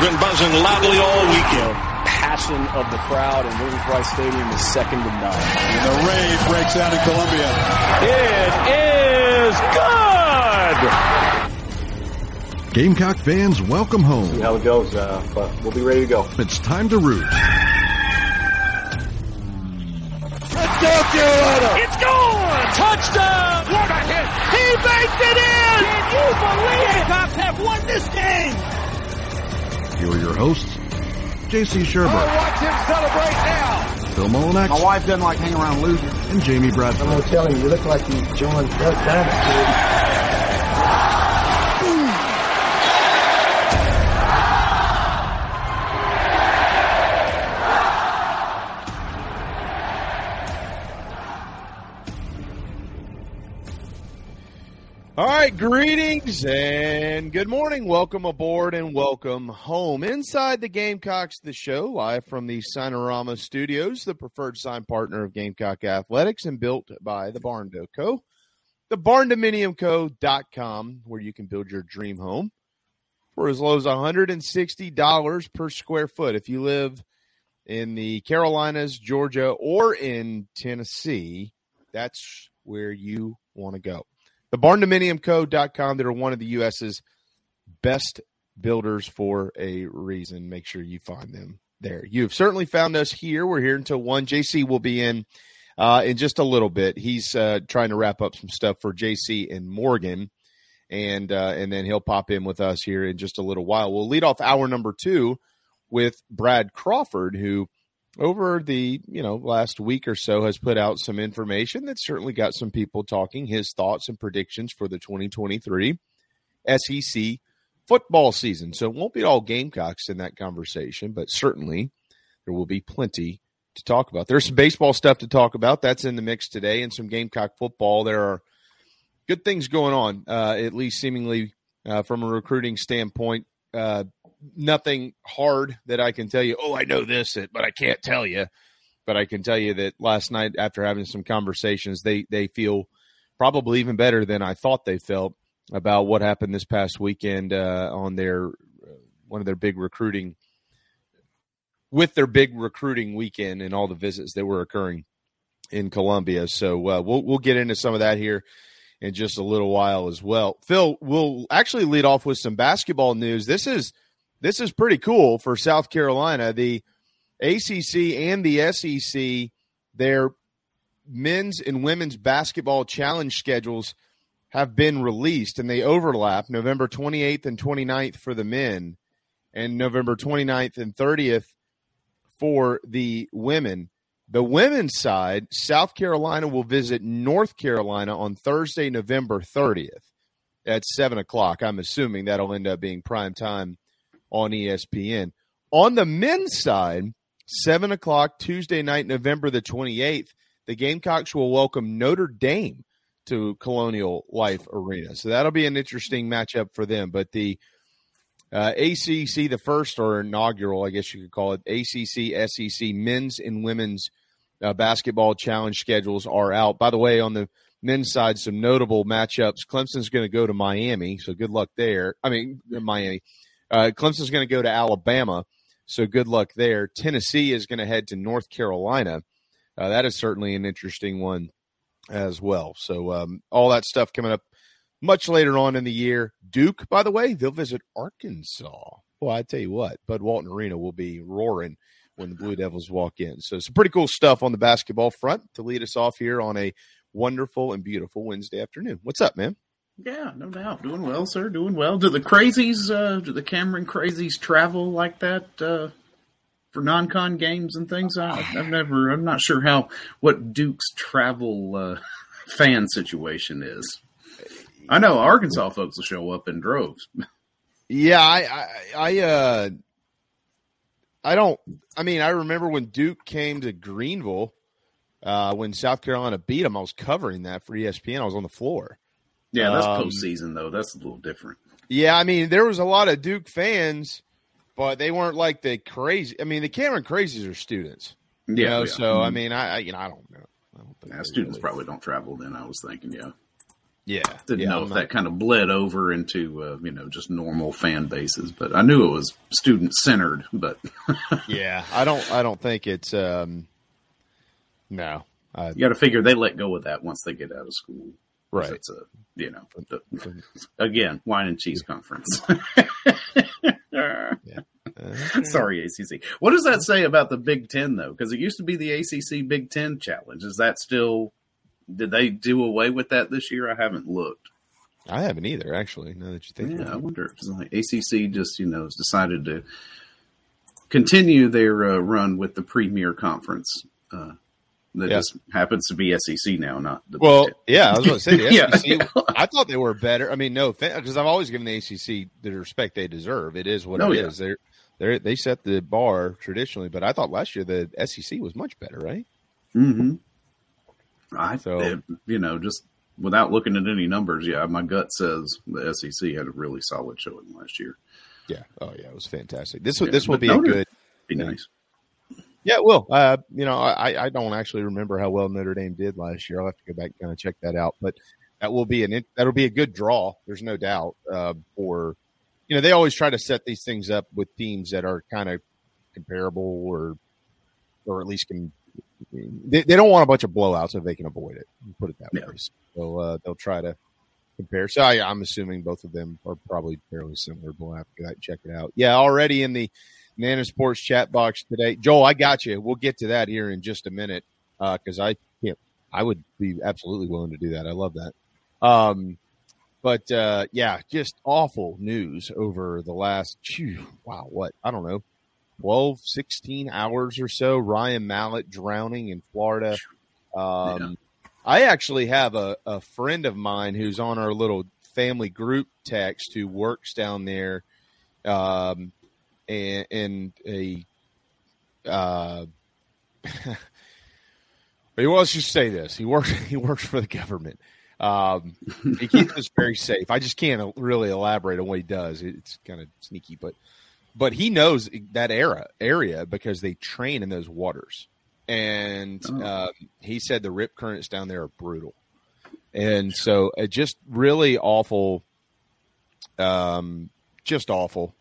well, has been buzzing loudly all weekend. passion of the crowd in Williams-Brice Stadium is second to none. The rave breaks out in Columbia. It is good! Gamecock fans, welcome home. See how it goes, uh, but we'll be ready to go. It's time to root. Let's go, Carolina! It's gone! Touchdown! What a hit! He baked it in! Can you believe it? Cops have won this game! Here are your hosts, J.C. Shurburtt, watch him celebrate now! Phil Molinex, My wife doesn't like hanging around losers. and Jamie Bradford. I'm telling you, you look like you joined Duck Dynasty. Greetings and good morning. Welcome aboard and welcome home. Inside the Gamecocks, the show, live from the Signarama Studios, the preferred sign partner of Gamecock Athletics and built by the Barn Co. The barndominiumco.com, where you can build your dream home for as low as $160 per square foot. If you live in the Carolinas, Georgia, or in Tennessee, that's where you want to go. The barndominiumco.com, they're one of the U.S.'s best builders for a reason. Make sure you find them there. You've certainly found us here. We're here until 1. JC will be in uh, in just a little bit. He's uh, trying to wrap up some stuff for JC and Morgan, and uh, and then he'll pop in with us here in just a little while. We'll lead off hour number two with Brad Crawford, who over the you know last week or so has put out some information that certainly got some people talking his thoughts and predictions for the 2023 SEC football season. So it won't be all Gamecocks in that conversation, but certainly there will be plenty to talk about. There's some baseball stuff to talk about. That's in the mix today, and some Gamecock football. There are good things going on, uh, at least seemingly uh, from a recruiting standpoint. Uh, nothing hard that I can tell you. Oh, I know this, but I can't tell you. But I can tell you that last night, after having some conversations, they they feel probably even better than I thought they felt about what happened this past weekend uh, on their uh, one of their big recruiting with their big recruiting weekend and all the visits that were occurring in Columbia. So uh, we'll we'll get into some of that here in just a little while as well. Phil, we'll actually lead off with some basketball news. This is this is pretty cool for South Carolina. The ACC and the SEC, their men's and women's basketball challenge schedules have been released and they overlap November 28th and 29th for the men and November 29th and 30th for the women. The women's side, South Carolina will visit North Carolina on Thursday, November 30th at 7 o'clock. I'm assuming that'll end up being prime time on ESPN. On the men's side, 7 o'clock Tuesday night, November the 28th, the Gamecocks will welcome Notre Dame to Colonial Life Arena. So that'll be an interesting matchup for them. But the uh, ACC, the first or inaugural, I guess you could call it, ACC, SEC men's and women's uh, basketball challenge schedules are out. By the way, on the men's side, some notable matchups. Clemson's going to go to Miami, so good luck there. I mean, Miami. Uh, Clemson's going to go to Alabama, so good luck there. Tennessee is going to head to North Carolina. Uh, that is certainly an interesting one as well. So um, all that stuff coming up much later on in the year. Duke, by the way, they'll visit Arkansas. Well, I tell you what, Bud Walton Arena will be roaring when the Blue Devils walk in. So some pretty cool stuff on the basketball front to lead us off here on a wonderful and beautiful Wednesday afternoon. What's up, man? Yeah, no doubt. Doing well, sir. Doing well. Do the crazies, uh, do the Cameron crazies travel like that uh, for non-con games and things? I, I've never. I'm not sure how what Duke's travel uh, fan situation is. I know Arkansas folks will show up in droves. Yeah, I, I, I, uh, I don't. I mean, I remember when Duke came to Greenville, uh, when South Carolina beat them. I was covering that for ESPN. I was on the floor. Yeah, that's Um, postseason though. That's a little different. Yeah, I mean, there was a lot of Duke fans, but they weren't like the crazy. I mean, the Cameron Crazies are students. You Yeah, know, yeah. so I Mhm. mean, I, I you know, I don't know. I don't think Yeah, students really- probably don't travel. Then I was thinking, yeah, Yeah, didn't yeah, know I'm if not- that kind of bled over into uh, you know just normal fan bases, but I knew it was student centered. But Yeah, I don't. I don't think it's. um No, I, you got to figure they let go of that once they get out of school. Right. It's a you know the, again wine and cheese conference. Uh, Sorry, ACC. What does that say about the Big Ten though? Because it used to be the ACC Big Ten Challenge. Is that still? Did they do away with that this year? I haven't looked. I haven't either, actually. Now that you think, Yeah, I about it. wonder if like ACC just you know has decided to continue their uh, run with the Premier Conference. Uh, that Yeah. just happens to be SEC now, not the Well, yeah, I was going to say the Yeah. SEC. I thought they were better. I mean, no, because I've always given the ACC the respect they deserve. It is what Oh, it yeah. is. They're they they set the bar traditionally, but I thought last year the SEC was much better, right? Mm-hmm. I, So- it- you know, just without looking at any numbers, yeah, my gut says the SEC had a really solid showing last year. Yeah. Oh, yeah, it was fantastic. This will Yeah, this will be a good. Be nice. Yeah, it will. Uh, you know, I, I don't actually remember how well Notre Dame did last year. I'll have to go back and kind of check that out. But that will be an that'll be a good draw. There's no doubt. Uh, for you know, they always try to set these things up with teams that are kind of comparable or or at least can. They, they don't want a bunch of blowouts if they can avoid it. Put it that Yeah. way. So uh, they'll try to compare. So I, I'm assuming both of them are probably fairly similar. But we'll have to go back and check it out. Yeah, already in the Nana Sports chat box today. Joel, I got you. We'll get to that here in just a minute Uh, because I can't. I would be absolutely willing to do that. I love that. Um, but uh, yeah, just awful news over the last. Phew, wow, what I don't know, 12, 16 hours or so. Ryan Mallett drowning in Florida. Um, I actually have a, a friend of mine who's on our little family group text who works down there um, and, and a uh, well, let's just say this: he works he works for the government. Um, he keeps us very safe. I just can't really elaborate on what he does. It's kind of sneaky, but but he knows that era area because they train in those waters, and Oh. um, he said the rip currents down there are brutal, and so it just really awful. Um, just awful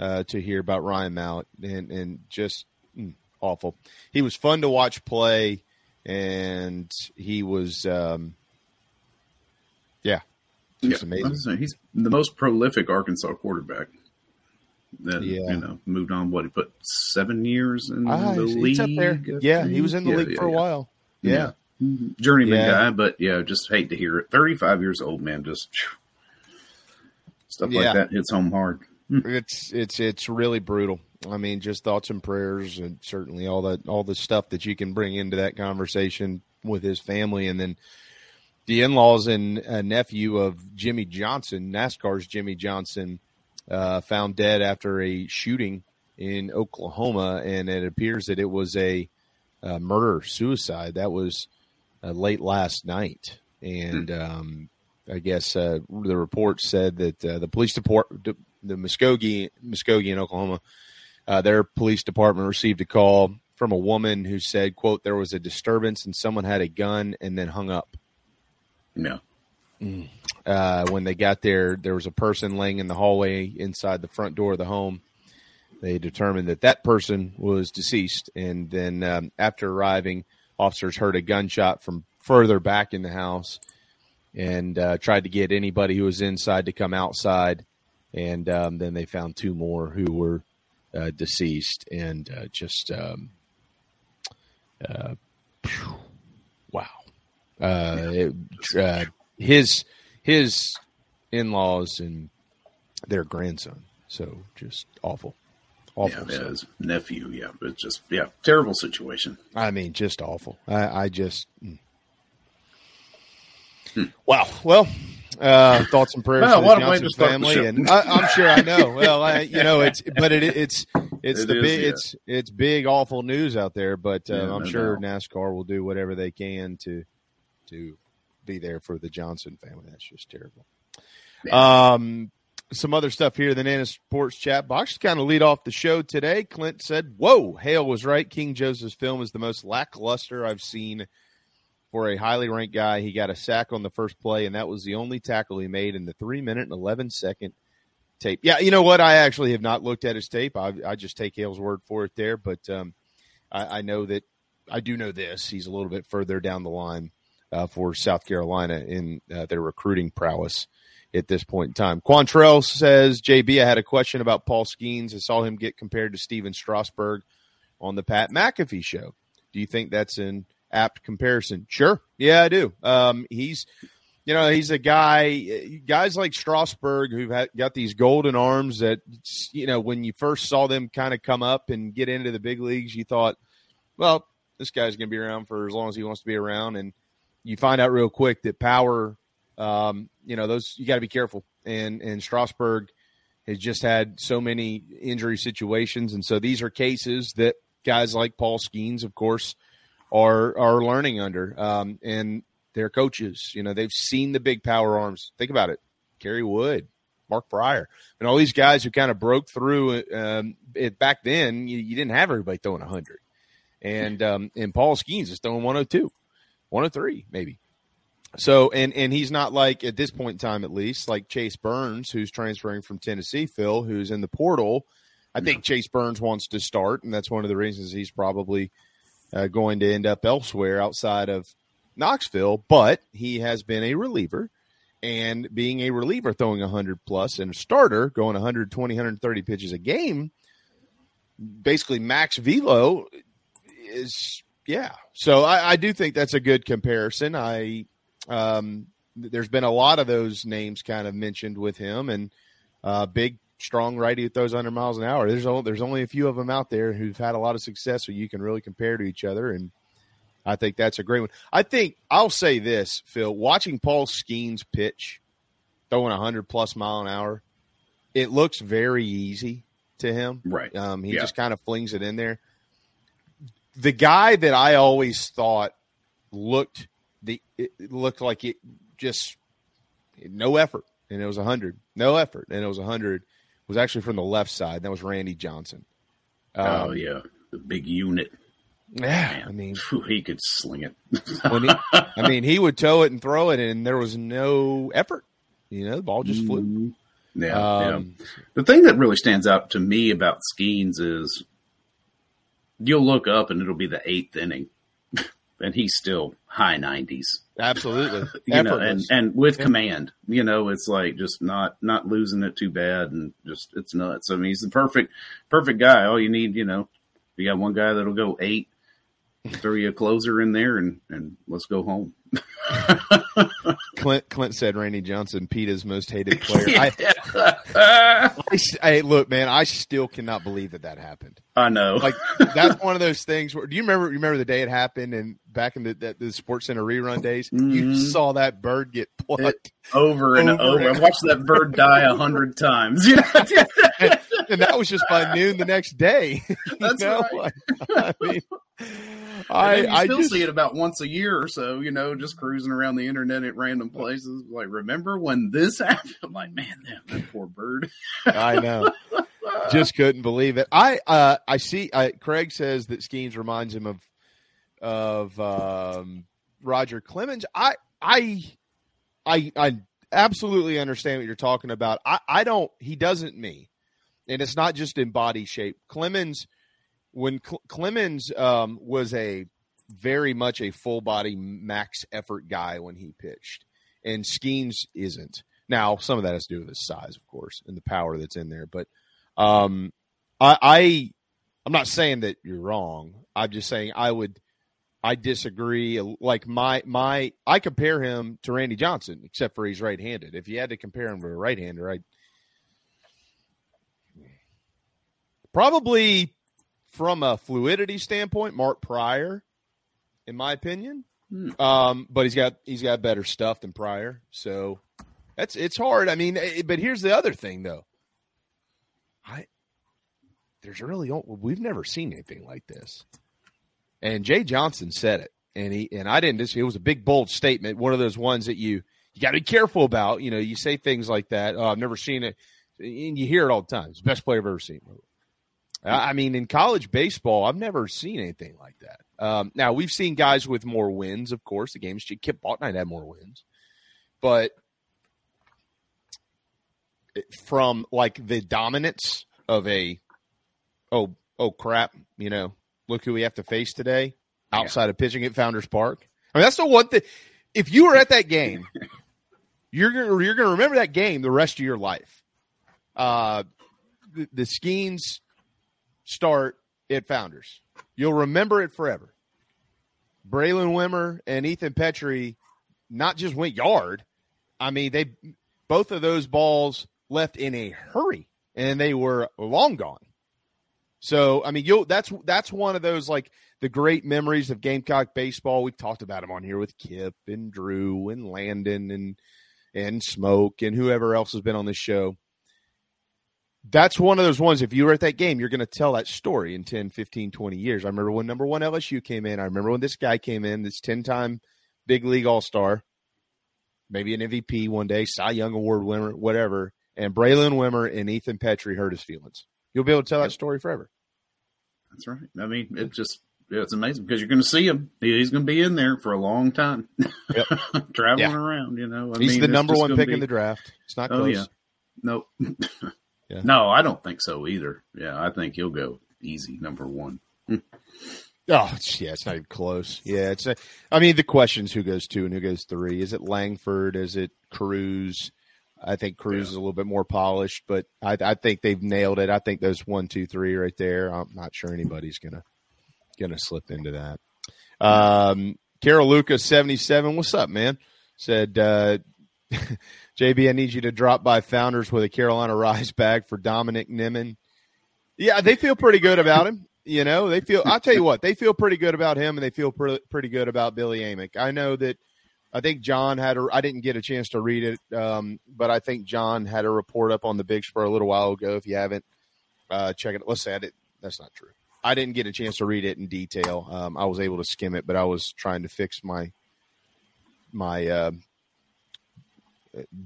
uh, to hear about Ryan Mallett, and and just mm, awful. He was fun to watch play, and he was, um, yeah, just Yeah, amazing. He's the most prolific Arkansas quarterback. That Yeah. you know moved on. What he put seven years in Ah, the league. he's up there. Yeah, he was in the Yeah, league yeah, for a while. Yeah. Mhm. journeyman Yeah. guy, but yeah, just hate to hear it. Thirty-five years old, man. Just phew. stuff Yeah. like that hits home hard. It's it's it's really brutal. I mean, just thoughts and prayers, and certainly all that all the stuff that you can bring into that conversation with his family, and then the in-laws and a nephew of Jimmie Johnson, NASCAR's Jimmie Johnson, uh, found dead after a shooting in Oklahoma, and it appears that it was a, uh murder suicide. That was uh, late last night, and um, I guess uh, the report said that uh, the police department, the Muskogee, Muskogee in Oklahoma, uh, their police department received a call from a woman who said, "quote There was a disturbance and someone had a gun and then hung up." Yeah, Uh, when they got there, there was a person laying in the hallway inside the front door of the home. They determined that that person was deceased, and then um, after arriving, officers heard a gunshot from further back in the house, and uh, tried to get anybody who was inside to come outside. And um, then they found two more who were uh, deceased, and uh, just um, uh, wow. Uh, it, uh, his his in laws and their grandson. So just awful, awful. yeah, his nephew. Yeah, it's just yeah, terrible situation. I mean, just awful. I, I just mm. wow. Well, Uh, thoughts and prayers Well, to what the Johnson to start the family, and I, I'm sure I know. Well, I, you know, it's but it, it's it's It the is, big yeah. it's it's big awful news out there. But uh, Yeah, I'm no sure doubt. NASCAR will do whatever they can to to be there for the Johnson family. That's just terrible. Um, some other stuff here. The Nana Sports chat box to kind of lead off the show today. Clint said, "Whoa, Hale was right. King Joseph's film is the most lackluster I've seen for a highly ranked guy. He got a sack on the first play, and that was the only tackle he made in the three minute and eleven second tape. Yeah, you know what? I actually have not looked at his tape. I, I just take Hale's word for it there, but um, I, I know that I do know this. He's a little bit further down the line uh, for South Carolina in uh, their recruiting prowess at this point in time. Quantrell says, JB, I had a question about Paul Skenes. I saw him get compared to Stephen Strasburg on the Pat McAfee show. Do you think that's an apt comparison? Sure. Yeah, I do. Um, he's, you know, he's a guy, guys like Strasburg who've had, got these golden arms that, you know, when you first saw them kind of come up and get into the big leagues, you thought, well, this guy's going to be around for as long as he wants to be around. And you find out real quick that power, um, you know, those you got to be careful. And and Strasburg has just had so many injury situations, and so these are cases that guys like Paul Skenes, of course, are are learning under. Um, and their coaches, you know, they've seen the big power arms. Think about it, Kerry Wood, Mark Prior, and all these guys who kind of broke through. Um, it, back then, you, you didn't have everybody throwing hundred, and um, and Paul Skenes is throwing 102, 103 maybe. So and and he's not like at this point in time at least like Chase Burns who's transferring from Tennessee, Phil, who's in the portal. I think Chase Burns wants to start, and that's one of the reasons he's probably uh, going to end up elsewhere outside of Knoxville. But he has been a reliever, and being a reliever, throwing 100 plus, and a starter going 120, 130 pitches a game, basically max velo is yeah. So I, I do think that's a good comparison. I um, there's been a lot of those names kind of mentioned with him, and uh, big, strong righty who throws 100 miles an hour. There's only, there's only a few of them out there who've had a lot of success, so you can really compare to each other, and I think that's a great one. I think I'll say this, Phil, watching Paul Skenes pitch, throwing 100 plus mile an hour, it looks very easy to him. Right. Um, he Yeah. just kind of flings it in there. The guy that I always thought looked the it looked like it just no effort, and it was a hundred. No effort, and it was a hundred. Was actually from the left side. That was Randy Johnson. oh Um, yeah, the big unit. yeah. I mean, Phew, he could sling it. he, I mean, he would tow it and throw it, and there was no effort. You know, the ball just flew. yeah, Um, yeah. The thing that really stands out to me about Skenes is you'll look up and it'll be the eighth inning, and he's still high nineties. Absolutely, You know, and and with command, you know, it's like just not not losing it too bad, and just it's nuts. I mean, he's the perfect perfect guy. All you need, you know, you got one guy that'll go eight, throw you a closer in there, and and let's go home. Clint Clint said Randy Johnson, Peta's most hated player. I, I, I- look, man, I still cannot believe that that happened. I know. Like that's one of those things. Where do you remember? Remember the day it happened, and back in the the, the Sports Center rerun days, you Mhm. saw that bird get plucked, over and Over over. and- I watched that bird die a hundred times. You know, and that was just by noon the next day. That's know? right. I mean, I, I I still just see it about once a year or so. You know, just cruising around the internet at random places. Like, remember when this happened? I'm like, man, that, that poor bird. I know. Just couldn't believe it. I uh I see I, Craig says that Skenes reminds him of of um Roger Clemens. I I I I absolutely understand what you're talking about. I I don't he doesn't me. And it's not just in body shape. Clemens when Cle- Clemens um was a very much a full body max effort guy when he pitched. And Skenes isn't. Now, some of that has to do with his size, of course, and the power that's in there. But um, I, I, I'm not saying that you're wrong. I'm just saying I would, I disagree. Like my my, I compare him to Randy Johnson, except for he's right-handed. If you had to compare him to a right-hander, I probably from a fluidity standpoint, Mark Prior, in my opinion. Hmm. Um, but he's got he's got better stuff than Pryor, so That's it's hard. I mean, eh, but here's the other thing though. I there's really we've never seen anything like this. And Jay Johnson said it, and he and I didn't. Just, it was a big bold statement. One of those ones that you you got to be careful about. You know, you say things like that. Oh, I've never seen it, and you hear it all the time. It's the best player I've ever seen. I mean, in college baseball, I've never seen anything like that. Um, now we've seen guys with more wins, of course. The games Kip Bouknight had more wins, but from like the dominance of a oh oh crap, you know, look who we have to face today outside yeah. of pitching at Founders Park. I mean, that's the one thing. If you were at that game, you're gonna you're gonna remember that game the rest of your life. Uh, the, the Skenes start at Founders. You'll remember it forever. Braylon Wimmer and Ethan Petry not just went yard. I mean, they both of those balls left in a hurry and they were long gone. So, I mean, you that's that's one of those like the great memories of Gamecock baseball. We've talked about them on here with Kip and Drew and Landon and and Smoke and whoever else has been on this show. That's one of those ones. If you were at that game, you're going to tell that story in 10, 15, 20 years. I remember when number one LSU came in. I remember when this guy came in, this 10 time big league all star, maybe an MVP one day, Cy Young Award winner, whatever. And Braylon Wimmer and Ethan Petry hurt his feelings. You'll be able to tell that story forever. That's right. I mean, it just yeah, it's amazing because you're going to see him. He's going to be in there for a long time, yep. traveling yeah. around. You know, I he's mean, the number one pick be... in the draft. It's not oh, close. Oh yeah, no, yeah. no, I don't think so either. Yeah, I think he'll go easy number one. oh yeah, it's not even close. Yeah, it's. A, I mean, the questions: who goes two and who goes three? Is it Langford? Is it Crews? I think Crews yeah. is a little bit more polished, but I, I, think they've nailed it. I think those one, two, three right there. I'm not sure anybody's gonna gonna slip into that. Um, Carol Lucas seventy seven. What's up, man? Said uh, JB, I need you to drop by Founders with a Carolina Rise bag for Dominic Niemann. Yeah, they feel pretty good about him. You know, they feel. I'll tell you what, they feel pretty good about him, and they feel pretty pretty good about Billy Amick. I know that I think John had a. I didn't get a chance to read it, um, but I think John had a report up on the Big Spur a little while ago. If you haven't, uh, check it. Let's say I did. That's not true. I didn't get a chance to read it in detail. Um, I was able to skim it, but I was trying to fix my my uh,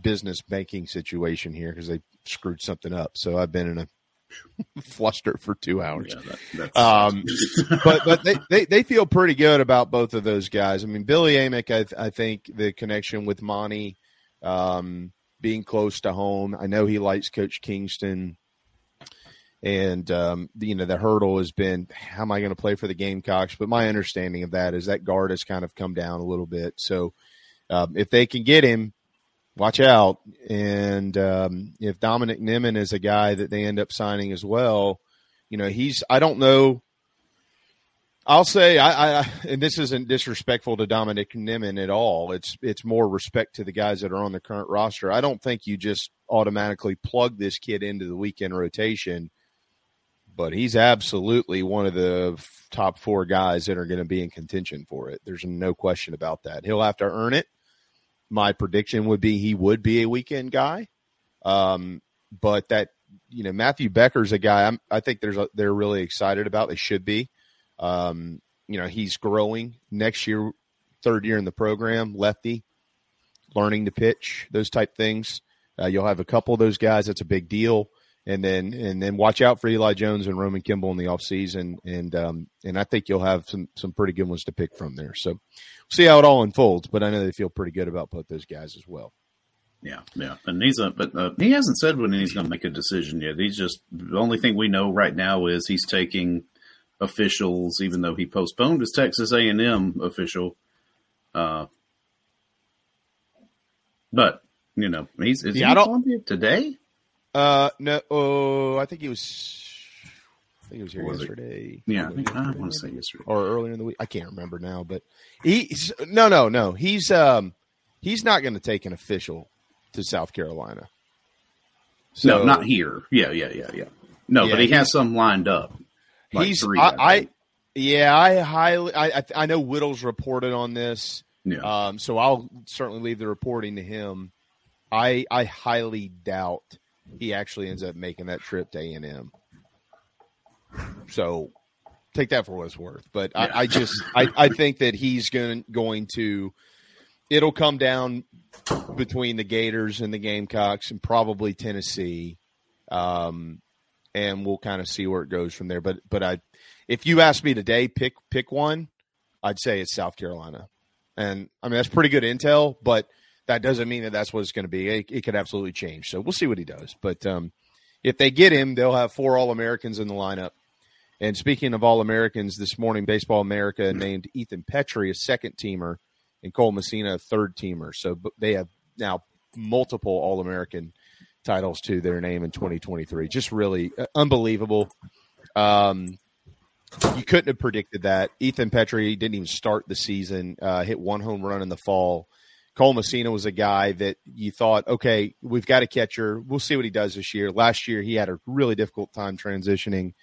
business banking situation here because they screwed something up. So I've been in a fluster for two hours. Yeah, that, um, but but they, they, they feel pretty good about both of those guys. I mean, Billy Amick, I, I think the connection with Monty, um, being close to home. I know he likes Coach Kingston. And um, you know the hurdle has been how am I going to play for the Gamecocks? But my understanding of that is that guard has kind of come down a little bit. So um, if they can get him, watch out. And um, if Dominic Niman is a guy that they end up signing as well, you know, he's, I don't know. I'll say, I, I, and this isn't disrespectful to Dominic Niman at all. It's, it's more respect to the guys that are on the current roster. I don't think you just automatically plug this kid into the weekend rotation, but he's absolutely one of the top four guys that are going to be in contention for it. There's no question about that. He'll have to earn it my prediction would be he would be a weekend guy. Um, but that you know Matthew Becker's a guy I'm, i think there's a, they're really excited about. They should be. Um, you know he's growing next year, third year in the program, lefty, learning to pitch, those type things. Uh, you'll have a couple of those guys. That's a big deal. And then and then watch out for Eli Jones and Roman Kimball in the offseason. And um, and I think you'll have some some pretty good ones to pick from there. So see how it all unfolds. But I know they feel pretty good about both those guys as well. Yeah, yeah, and he's a, but uh, he hasn't said when he's going to make a decision yet. He's just the only thing we know right now is he's taking officials, even though he postponed his Texas A and M official. Uh, but you know, he's is yeah, he Columbia today? Uh, no, oh, I think he was I think he was here was yesterday. It? Yeah, I, think, I want to say yesterday or earlier in the week. I can't remember now, but he's no, no, no. He's um he's not going to take an official to South Carolina. So, no, not here. Yeah, yeah, yeah, yeah. No, yeah, but he has some lined up. Like he's three, I, I, I, yeah, I highly I I know Whittle's reported on this. Yeah. Um, so I'll certainly leave the reporting to him. I I highly doubt he actually ends up making that trip to A and M. So take that for what it's worth. But I, I just I, I think that he's going going to it'll come down between the Gators and the Gamecocks and probably Tennessee. Um, and we'll kind of see where it goes from there. But but I if you asked me today, pick pick one, I'd say it's South Carolina. And I mean that's pretty good intel, but that doesn't mean that that's what it's going to be. It, it, could absolutely change. So we'll see what he does. But um, if they get him, they'll have four All Americans in the lineup. And speaking of All Americans, this morning Baseball America named Ethan Petry a second teamer and Cole Messina a third teamer. So they have now multiple All American titles to their name in 2023. Just really uh, unbelievable. Um, you couldn't have predicted that. Ethan Petry didn't even start the season, uh, hit one home run in the fall. Cole Messina was a guy that you thought, okay, we've got a catcher. We'll see what he does this year. Last year, he had a really difficult time transitioning,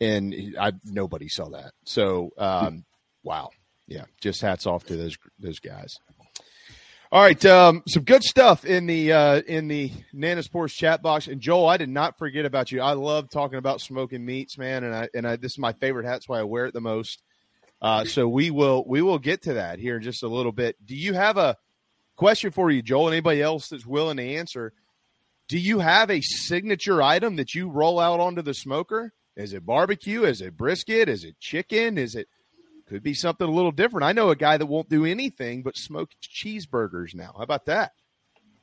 and I, nobody saw that. So, um, wow, yeah, just hats off to those those guys. All right, um, some good stuff in the uh, in the Nana Sports chat box. And Joel, I did not forget about you. I love talking about smoking meats, man, and I and I, this is my favorite hat. That's why I wear it the most. Uh, so we will we will get to that here in just a little bit. Do you have a Question for you, Joel. and Anybody else that's willing to answer? Do you have a signature item that you roll out onto the smoker? Is it barbecue? Is it brisket? Is it chicken? Is it could be something a little different? I know a guy that won't do anything but smoke cheeseburgers now. How about that?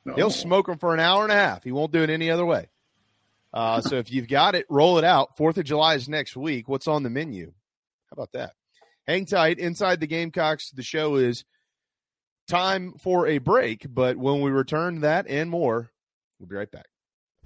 No. He'll smoke them for an hour and a half. He won't do it any other way. Uh, so if you've got it, roll it out. Fourth of July is next week. What's on the menu? How about that? Hang tight. Inside the Gamecocks, the show is time for a break, but when we return that and more, we'll be right back.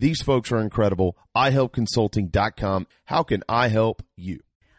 These folks are incredible. iHelpConsulting.com. How can I help you?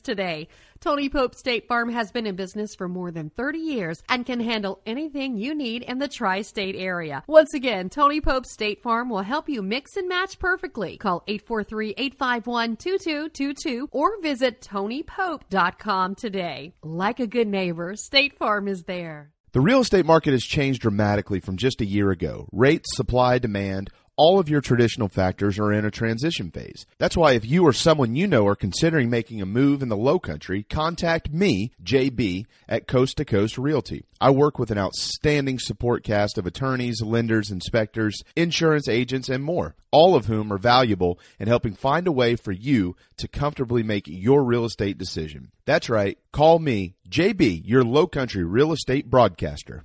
today. Tony Pope State Farm has been in business for more than 30 years and can handle anything you need in the tri state area. Once again, Tony Pope State Farm will help you mix and match perfectly. Call 843 851 2222 or visit TonyPope.com today. Like a good neighbor, State Farm is there. The real estate market has changed dramatically from just a year ago. Rates, supply, demand, all of your traditional factors are in a transition phase. That's why if you or someone you know are considering making a move in the low country, contact me, JB, at Coast to Coast Realty. I work with an outstanding support cast of attorneys, lenders, inspectors, insurance agents, and more, all of whom are valuable in helping find a way for you to comfortably make your real estate decision. That's right. Call me, JB, your low country real estate broadcaster.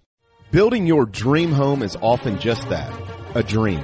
Building your dream home is often just that, a dream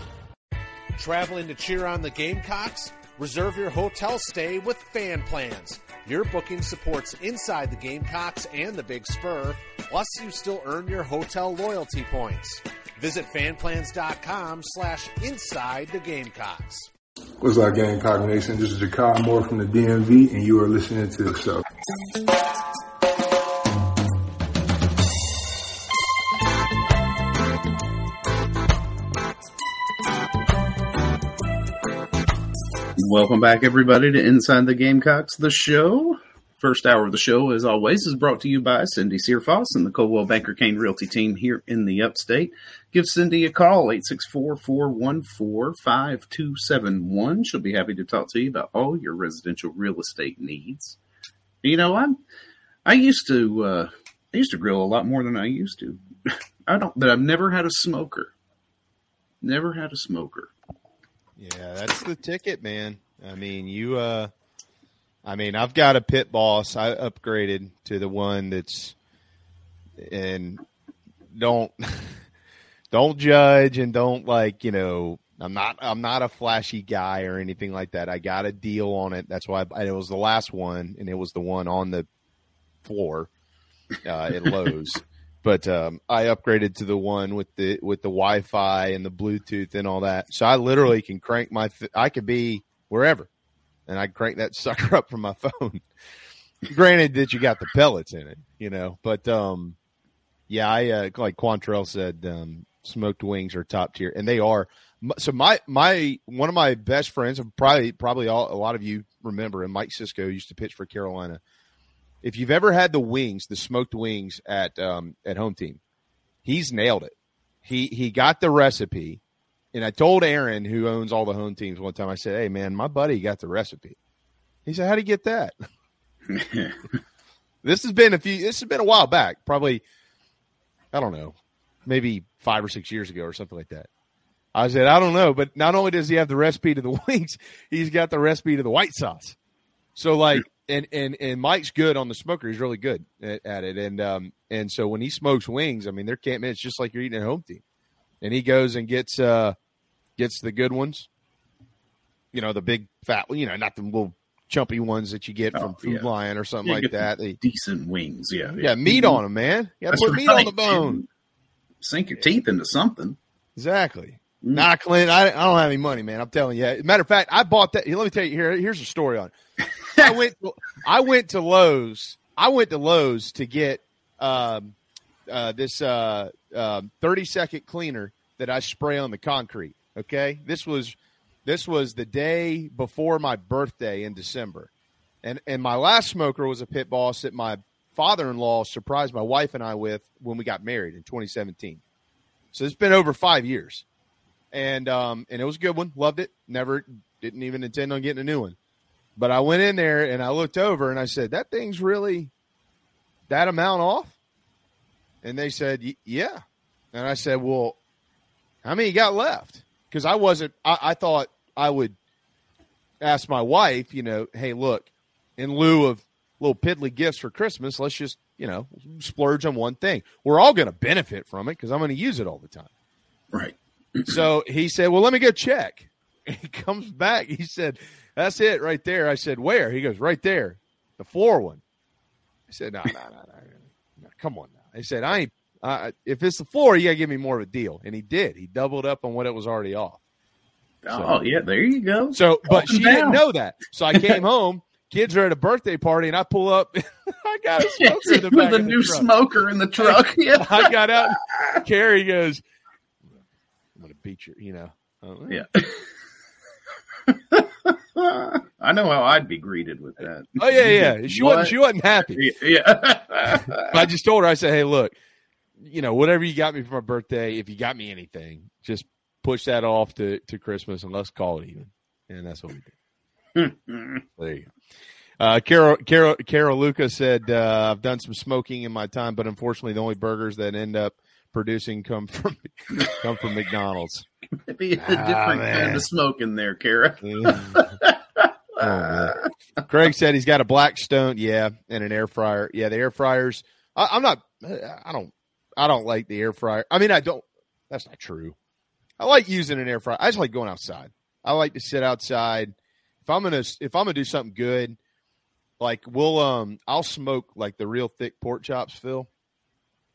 Traveling to cheer on the Gamecocks? Reserve your hotel stay with Fan Plans. Your booking supports inside the Gamecocks and the Big Spur, plus you still earn your hotel loyalty points. Visit fanplans.com slash inside the Gamecocks. What's up, Gamecock Nation? This is Jakar Moore from the DMV, and you are listening to the show. Welcome back, everybody, to Inside the Gamecocks, the show. First hour of the show, as always, is brought to you by Cindy Searfoss and the Coldwell Banker Caine Realty team here in the upstate. Give Cindy a call, 864-414-5271. She'll be happy to talk to you about all your residential real estate needs. You know, I'm, I used to, uh, I used to grill a lot more than I used to. I don't, but I've never had a smoker. Never had a smoker. Yeah, that's the ticket, man. I mean, you uh I mean, I've got a pit boss. I upgraded to the one that's and don't don't judge and don't like, you know, I'm not I'm not a flashy guy or anything like that. I got a deal on it. That's why I, it was the last one and it was the one on the floor uh, at Lowe's. But um, I upgraded to the one with the with the Wi-Fi and the Bluetooth and all that. So I literally can crank my. I could be wherever, and I crank that sucker up from my phone. Granted that you got the pellets in it, you know, but um, yeah, I uh, like Quantrell said, um, smoked wings are top tier, and they are. So my my one of my best friends, probably probably all, a lot of you remember, and Mike Cisco used to pitch for Carolina if you've ever had the wings, the smoked wings at um, at home team, he's nailed it. He he got the recipe, and I told Aaron, who owns all the home teams, one time. I said, "Hey man, my buddy got the recipe." He said, "How do you get that?" this has been a few. This has been a while back, probably. I don't know, maybe five or six years ago or something like that. I said, I don't know, but not only does he have the recipe to the wings, he's got the recipe to the white sauce. So like and and and Mike's good on the smoker. He's really good at, at, it. And um and so when he smokes wings, I mean, there can't. It's just like you're eating at home team. And he goes and gets uh gets the good ones. You know, the big fat. You know, not the little chumpy ones that you get from oh, Food yeah. Lion or something yeah, like that. Decent wings, yeah, yeah, meat on them, man. To put meat on the bone. Sink your teeth into something. Exactly. Mm. Not Clint. I, I don't have any money, man. I'm telling you. Matter of fact, I bought that. Let me tell you here. Here's a story on it. I went. To, I went to Lowe's. I went to Lowe's to get um, uh, this uh, uh, 30 second cleaner that I spray on the concrete. Okay, this was this was the day before my birthday in December, and and my last smoker was a pit boss that my father-in-law surprised my wife and I with when we got married in 2017. So it's been over five years, and um and it was a good one. Loved it. Never didn't even intend on getting a new one. But I went in there and I looked over and I said, "That thing's really that amount off." And they said, "Yeah." And I said, "Well, how many you got left?" Because I wasn't. I, I thought I would ask my wife. You know, hey, look, in lieu of little piddly gifts for Christmas, let's just you know splurge on one thing. We're all going to benefit from it because I'm going to use it all the time. Right. so he said, "Well, let me go check." He comes back. He said, that's it right there. I said, where? He goes, right there, the floor one. I said, no, no, no, no, come on now. He said, I ain't. Uh, if it's the floor, you gotta give me more of a deal, and he did. He doubled up on what it was already off. So, oh yeah, there you go. So, but she down. didn't know that. So I came home. Kids are at a birthday party, and I pull up. I got a smoker in the with a new smoker in the truck. Yeah, I got out. Carrie goes, "I'm gonna beat you," you know. yeah. I know how I'd be greeted with that. Oh yeah, yeah. She what? wasn't. She wasn't happy. Yeah. I just told her. I said, "Hey, look, you know, whatever you got me for my birthday, if you got me anything, just push that off to, to Christmas and let's call it even." And that's what we did. there you go. Uh, Carol, Carol, Carol Luca said, uh, "I've done some smoking in my time, but unfortunately, the only burgers that end up producing come from come from McDonald's." Maybe a ah, different kind of smoke in there, Kara. oh, Craig said he's got a Blackstone, yeah, and an air fryer. Yeah, the air fryers. I, am not. I don't. I don't like the air fryer. I mean, I don't. That's not true. I like using an air fryer. I just like going outside. I like to sit outside. If I'm gonna, if I'm gonna do something good, like we'll, um, I'll smoke like the real thick pork chops, Phil.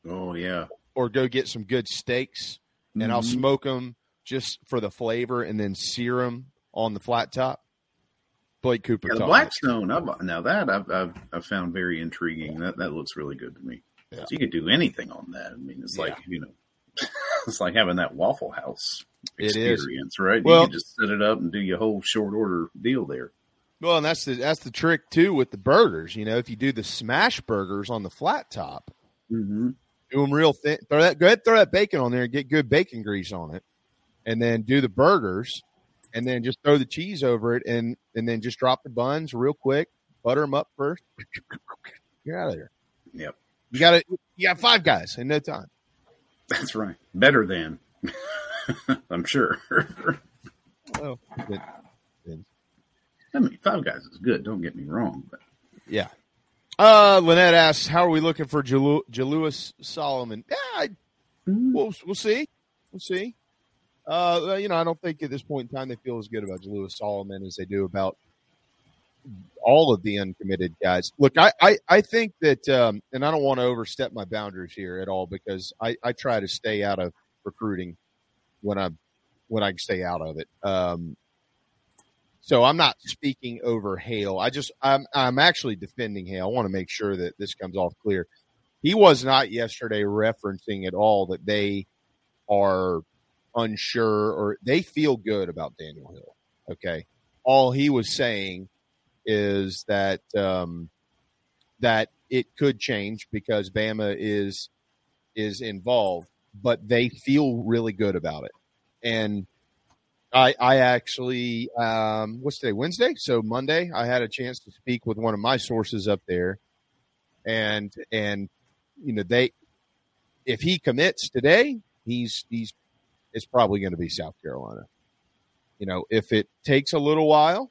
Oh yeah. Or go get some good steaks, and mm-hmm. I'll smoke them just for the flavor, and then sear them on the flat top. Blake Cooper. Yeah, the Blackstone. I've, now that I've, I've, I've found very intriguing. That that looks really good to me. Yeah. So you could do anything on that. I mean, it's yeah. like you know, it's like having that Waffle House experience, right? Well- you can just set it up and do your whole short order deal there. Well, and that's the that's the trick too with the burgers. You know, if you do the smash burgers on the flat top, Mm-hmm. Do them real thin. Throw that go ahead, throw that bacon on there and get good bacon grease on it, and then do the burgers, and then just throw the cheese over it, and and then just drop the buns real quick, butter them up first. You're out of there. Yep, You got it. You got five guys in no time. that's right. Better than, I'm sure. Well, I mean, Five Guys is good. Don't get me wrong, but yeah. Uh, Lynette asks, "How are we looking for Jalu- Solomon?" Yeah, I, we'll we'll see, we'll see. Uh, you know, I don't think at this point in time they feel as good about Jalewis Solomon as they do about all of the uncommitted guys. Look, I I, I think that, um, and I don't want to overstep my boundaries here at all because I I try to stay out of recruiting when I when I can stay out of it. Um, so I'm not speaking over Hale. I just I'm I'm actually defending Hale. I want to make sure that this comes off clear. He was not yesterday referencing at all that they are unsure or they feel good about Daniel Hill. Okay. All he was saying is that um, that it could change because Bama is is involved, but they feel really good about it. And I, I actually, um, what's today? Wednesday. So Monday, I had a chance to speak with one of my sources up there, and and you know they, if he commits today, he's he's, it's probably going to be South Carolina. You know, if it takes a little while,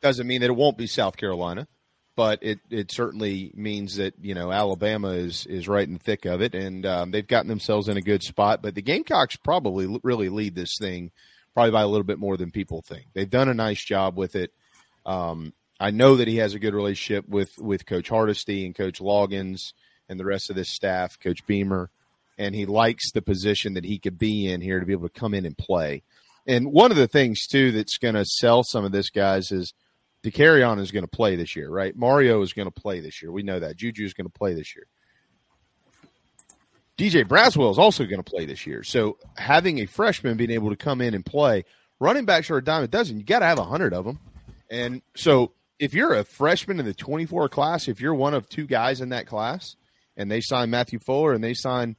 doesn't mean that it won't be South Carolina, but it it certainly means that you know Alabama is is right in the thick of it, and um, they've gotten themselves in a good spot. But the Gamecocks probably really lead this thing, probably by a little bit more than people think. They've done a nice job with it. Um, I know that he has a good relationship with with Coach Hardesty and Coach Loggins and the rest of this staff, Coach Beamer, and he likes the position that he could be in here to be able to come in and play. And one of the things too that's going to sell some of this guys is Dakereon is going to play this year, right? Mario is going to play this year. We know that. Juju is going to play this year. Djay Braswell is also going to play this year. So having a freshman being able to come in and play, running backs are a dime a dozen. You got to have a hundred of them. And so if you're a freshman in the 24 class, if you're one of two guys in that class, and they sign Matthew Fuller and they sign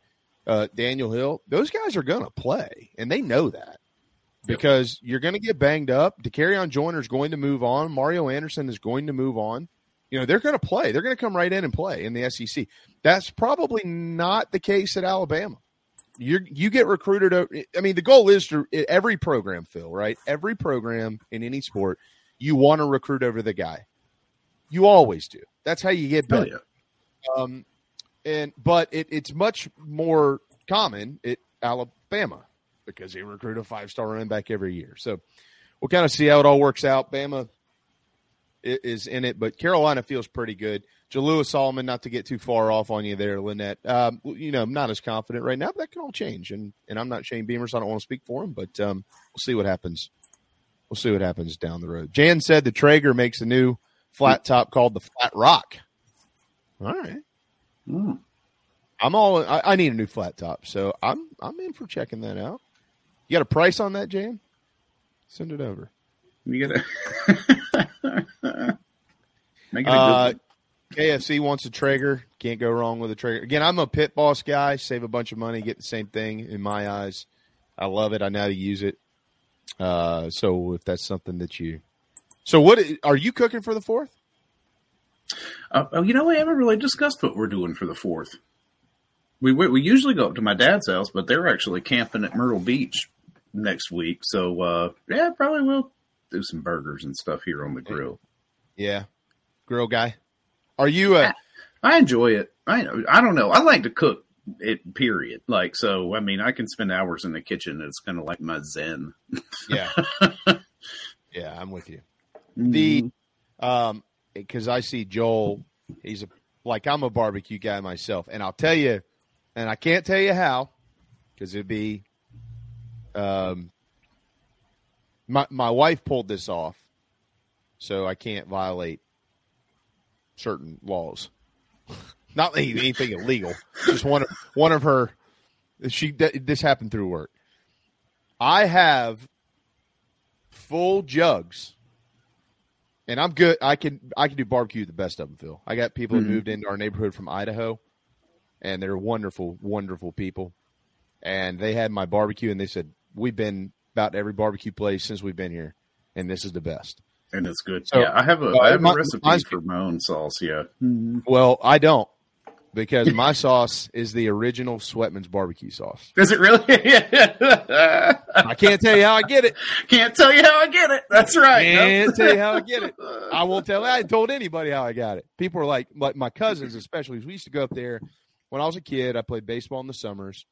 uh, Daniel Hill, those guys are going to play, and they know that because you're going to get banged up. Dakereon Joyner is going to move on. Mario Anderson is going to move on. You know, they're going to play. They're going to come right in and play in the SEC. That's probably not the case at Alabama. You you get recruited. I mean, the goal is to every program, Phil. Right? Every program in any sport, you want to recruit over the guy. You always do. That's how you get better. Um, and but it, it's much more common at Alabama because they recruit a five star running back every year. So we'll kind of see how it all works out. Bama is in it, but Carolina feels pretty good. Jalewis Solomon, not to get too far off on you there, Lynette. Um, you know, I'm not as confident right now, but that can all change. And and I'm not Shane Beamer, so I don't want to speak for him, but um, we'll see what happens. We'll see what happens down the road. Jan said the Traeger makes a new flat top called the Flat Rock. All right. Hmm. I'm all. I, I need a new flat top, so I'm I'm in for checking that out. You got a price on that, Jan? Send it over. You gotta make it a good Uh. KFC wants a Traeger. Can't go wrong with a Traeger. Again, I'm a pit boss guy. Save a bunch of money, get the same thing in my eyes. I love it. I know how to use it. Uh, so if that's something that you, so what are you cooking for the fourth? Uh, oh, you know, we haven't really discussed what we're doing for the fourth. We we we usually go up to my dad's house, but they're actually camping at Myrtle Beach next week. So uh, yeah, probably we'll do some burgers and stuff here on the grill. Yeah, grill guy. Are you a? I enjoy it. I I don't know. I like to cook. It period. Like so. I mean, I can spend hours in the kitchen. It's kind of like my zen. Yeah. yeah, I'm with you. The um because I see Joel, he's a like I'm a barbecue guy myself, and I'll tell you, and I can't tell you how, because it'd be um my my wife pulled this off, so I can't violate certain laws. Not anything illegal, just one of one of her She this happened through work. I have full jugs, and I'm good. I can I can do barbecue the best of them. Phil, I got people Mhm. that moved into our neighborhood from Idaho, and they're wonderful, wonderful people. And they had my barbecue, and they said we've been about every barbecue place since we've been here, and this is the best. And it's good. So, yeah, I have a, uh, I have my- a recipe mine's- for my own sauce. Yeah. Well, I don't because my sauce is the original Sweatman's barbecue sauce. Is it really? I can't tell you how I get it. Can't tell you how I get it. That's right. Can't Nope. tell you how I get it. I won't tell. I told anybody how I got it. People are like, like my cousins, especially. We used to go up there when I was a kid. I played baseball in the summers,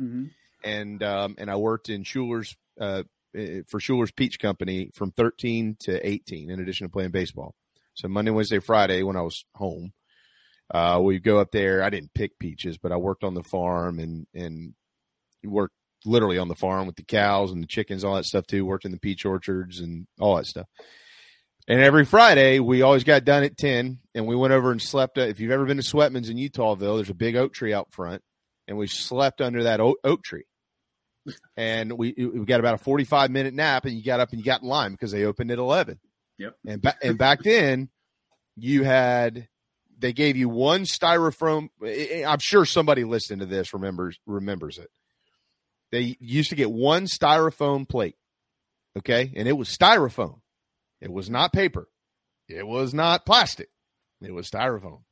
Mhm. And um, and I worked in Schuler's uh, eh, for Schuler's Peach Company from 13 to 18. In addition to playing baseball, so Monday, Wednesday, Friday when I was home, uh, we go up there. I didn't pick peaches, but I worked on the farm and and worked literally on the farm with the cows and the chickens, all that stuff too. Worked in the peach orchards and all that stuff. And every Friday, we always got done at 10 and we went over and slept. At, if you've ever been to Sweatman's in Eutawville, there's a big oak tree out front and we slept under that oak, oak tree. And we, we got about a 45 minute nap and you got up and you got in line because they opened at 11. Yep. And, ba- and back then you had, they gave you one styrofoam. Eh, eh, eh, I'm sure somebody listening to this remembers, remembers it. They used to get one styrofoam plate. Okay. And it was styrofoam. It was not paper. It was not plastic. It was styrofoam.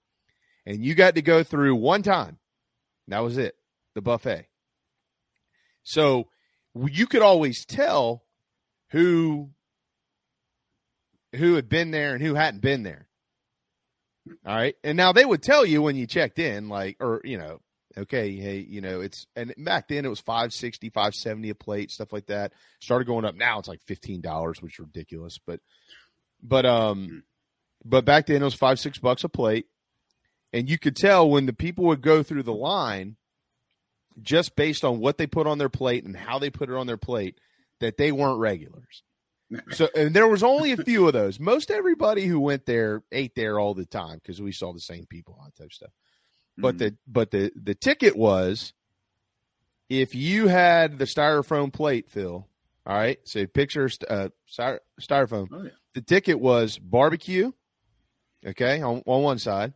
And you got to go through one time. That was it. The buffet. So you could always tell who who had been there and who hadn't been there. All right. And now they would tell you when you checked in, like, or, you know, okay, hey, you know, it's, and back then it was 560, 570 a plate, stuff like that. Started going up. Now it's like $15, which is ridiculous. But, but, um, but back then it was five, six bucks a plate. And you could tell when the people would go through the line, just based on what they put on their plate and how they put it on their plate, that they weren't regulars. So, and there was only a few of those. Most everybody who went there ate there all the time because we saw the same people on type stuff. But the but the the ticket was if you had the styrofoam plate, Phil. All right, so picture uh, styrofoam. Oh, yeah. The ticket was barbecue. Okay, on, on one side,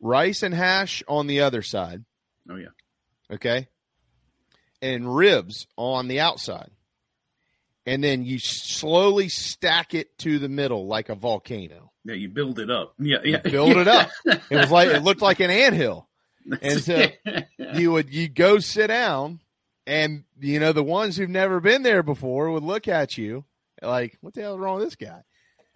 rice and hash on the other side. Oh yeah. Okay, and ribs on the outside and then you slowly stack it to the middle like a volcano. Yeah, you build it up. Yeah, yeah. Build it up. It was like it looked like an anthill. And so you would you go sit down and you know the ones who've never been there before would look at you like, what the hell is wrong with this guy?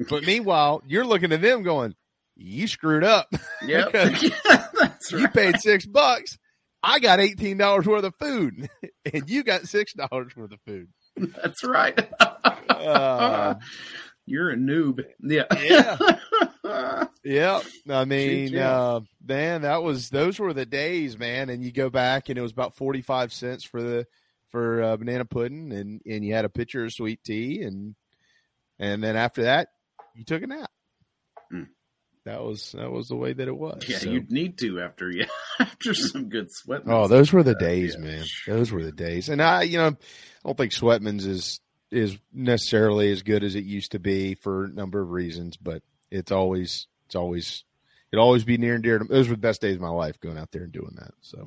But meanwhile, you're looking at them going, You screwed up. Because you paid six bucks. I got eighteen dollars worth of food. and you got six dollars worth of food. That's right. Uh, You're a noob. Yeah. Yeah. Yeah, I mean, uh, man, that was those were the days, man. And you go back, and it was about forty five cents for the for uh, banana pudding, and and you had a pitcher of sweet tea, and and then after that, you took a nap. Mm. That was that was the way that it was. Yeah, so. you'd need to after yeah after some good sweat. Oh, those were the Uh, days, yeah. man. Those were the days. And I, you know, I don't think Sweatman's is is necessarily as good as it used to be for a number of reasons, but it's always it's always it always be near and dear to me. those were the best days of my life going out there and doing that. So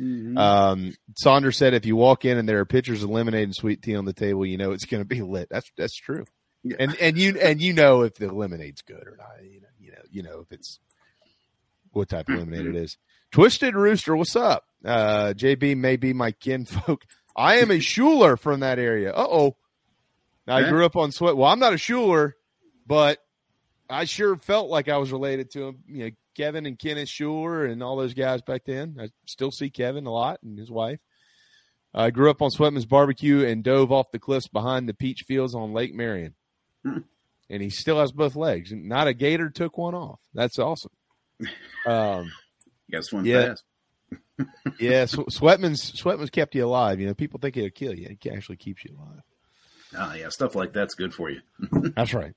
Mhm. um Saunders said if you walk in and there are pitchers of lemonade and sweet tea on the table, you know it's gonna be lit. That's that's true. Yeah. And and you and you know if the lemonade's good or not. You know, you know, you know if it's what type of lemonade it is. Twisted Rooster, what's up? Uh, JB may be my kinfolk. I am a Schuler from that area. Uh oh. I Yeah. grew up on Sweat. Well, I'm not a Schuler, but I sure felt like I was related to him. You know, Kevin and Kenneth Schuler and all those guys back then. I still see Kevin a lot and his wife. I grew up on Sweatman's barbecue and dove off the cliffs behind the peach fields on Lake Marion. And he still has both legs. Not a gator took one off. That's awesome. Um, You swim Yeah. fast. yeah, Sw- Sweatman's Sweatman's kept you alive. You know, people think it'll kill you. It actually keeps you alive. Ah, yeah, stuff like that's good for you. That's right.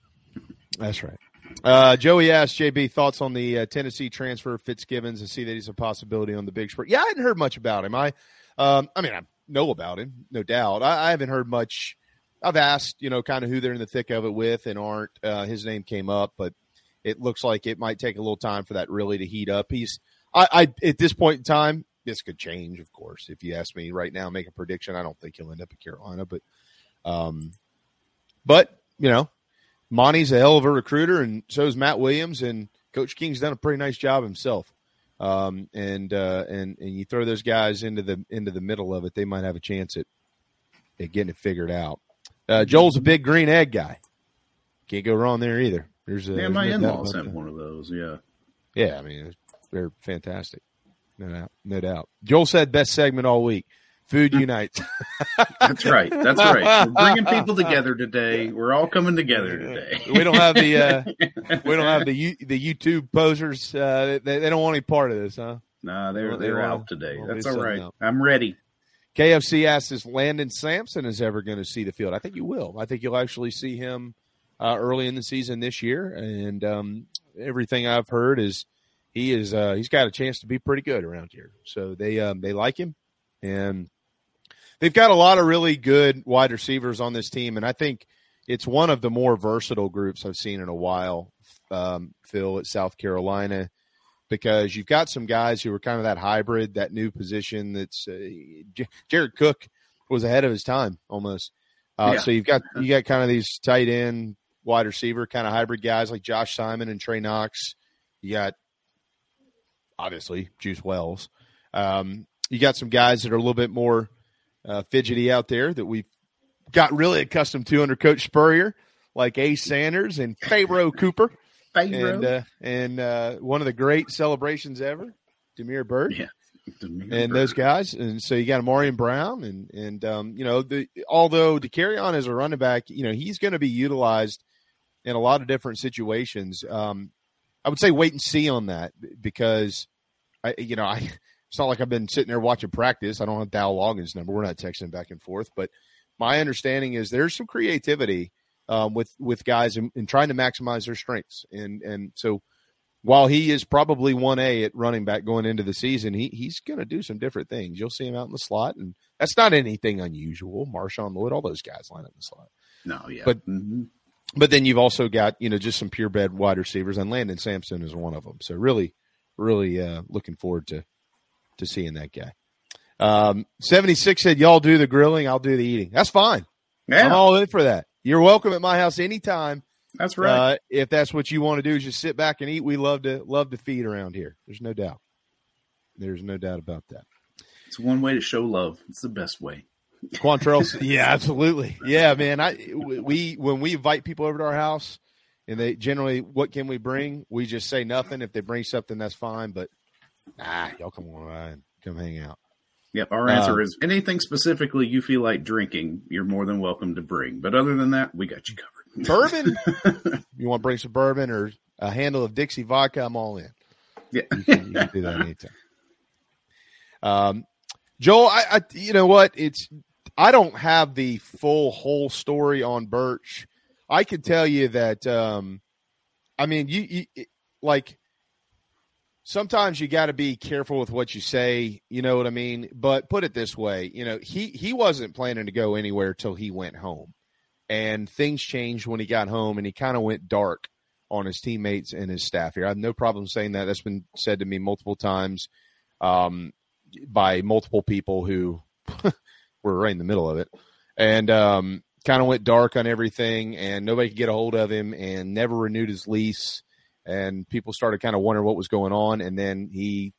That's right. Uh, Joey asked JB thoughts on the uh, Tennessee transfer Fitzgibbons and see that he's a possibility on the big spurt. Yeah, I hadn't heard much about him. I, um, I mean, I know about him, no doubt. I, I haven't heard much. I've asked, you know, kind of who they're in the thick of it with and aren't. Uh, his name came up, but it looks like it might take a little time for that really to heat up. He's, I, I at this point in time, this could change, of course. If you ask me right now, make a prediction, I don't think he'll end up in Carolina, but, um, but you know, Monty's a hell of a recruiter, and so is Matt Williams, and Coach King's done a pretty nice job himself. Um, and uh, and and you throw those guys into the into the middle of it, they might have a chance at, at getting it figured out. Uh, Joel's a big green egg guy. Can't go wrong there either. There's a, Yeah, there's my no in-laws have one of those. Yeah. Yeah, I mean they're fantastic, no doubt, no doubt. Joel said best segment all week. Food unites. That's right. That's right. We're bringing people together today. We're all coming together today. we don't have the uh, we don't have the U, the YouTube posers. Uh, they, they don't want any part of this, huh? Nah, they're They they're wanna- out today. wanna That's all right. all something right. else. I'm ready. KFC asks if Landon Sampson is ever going to see the field. I think you will. I think you'll actually see him uh, early in the season this year, and um, everything I've heard is he is uh, he's got a chance to be pretty good around here. So they um, they like him, and they've got a lot of really good wide receivers on this team, and I think it's one of the more versatile groups I've seen in a while. Um, Phil at South Carolina because you've got some guys who are kind of that hybrid, that new position. That's uh, J- Jared Cook was ahead of his time almost. Uh, Yeah. So you've got you got kind of these tight end, wide receiver kind of hybrid guys like Josh Simon and Trey Knox. You got obviously Juice Wells. Um, you got some guys that are a little bit more uh, fidgety out there that we've got really accustomed to under Coach Spurrier, like Ace Sanders and Pharoh Cooper Pharoh. and uh, and uh, one of the great celebrations ever, Damiere Byrd, Yeah. and those guys. And so you got Amarian Brown, and and um, you know, the although to carry on as a running back, you know, he's going to be utilized in a lot of different situations. Um, I would say wait and see on that because I, you know, I it's not like I've been sitting there watching practice. I don't have Dowell Loggins' number. We're not texting back and forth, but my understanding is there's some creativity um, with with guys and, in trying to maximize their strengths, and and so while he is probably one A at running back going into the season, he he's going to do some different things. You'll see him out in the slot, and that's not anything unusual. Marshawn Lloyd, all those guys line up in the slot. No, yeah. But- Mhm. But then you've also got you know just some pure bed wide receivers, and Landon Sampson is one of them. So really, really uh, looking forward to to seeing that guy. Um, Seventy six said, "Y'all do the grilling, I'll do the eating. That's fine. I'm all in for that. You're welcome at my house anytime. that's right. Uh, if that's what you want to do, is just sit back and eat. We love to love to feed around here. There's no doubt. There's no doubt about that. it's one way to show love. It's the best way. Quantrell, yeah, absolutely, yeah, man. I we when we invite people over to our house, and they generally, what can we bring? We just say nothing. If they bring something, that's fine. But ah, y'all come on by and come hang out. Yep. Our answer Um, is anything specifically you feel like drinking, you're more than welcome to bring. But other than that, we got you covered. Bourbon, you want to bring some bourbon or a handle of Dixie vodka? I'm all in. Yeah. You can, you can do that anytime. Um, Joel, I, I, you know what? It's I don't have the full whole story on Burch. I can tell you that. Um, I mean, you, you like sometimes you got to be careful with what you say. You know what I mean? But put it this way, you know, he he wasn't planning to go anywhere till he went home, and things changed when he got home, and he kind of went dark on his teammates and his staff here. I have no problem saying that. That's been said to me multiple times um, by multiple people who were right in the middle of it, and um, kind of went dark on everything, and nobody could get a hold of him, and never renewed his lease, and people started kind of wondering what was going on, and then he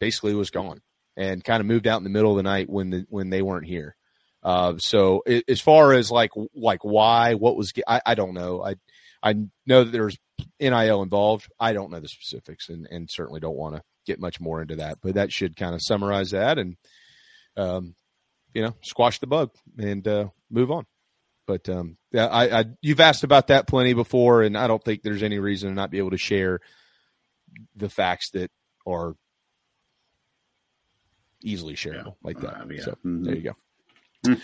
basically was gone and kind of moved out in the middle of the night when the when they weren't here. Uh, so a- as far as like like why, what was I, I don't know. I I know that there's NIL involved. I don't know the specifics, and and certainly don't want to get much more into that. But that should kind of summarize that, and um, you know, squash the bug and uh, move on. But um, yeah, I, I you've asked about that plenty before, and I don't think there's any reason to not be able to share the facts that are easily shareable like that. Uh, yeah. So Mhm. there you go.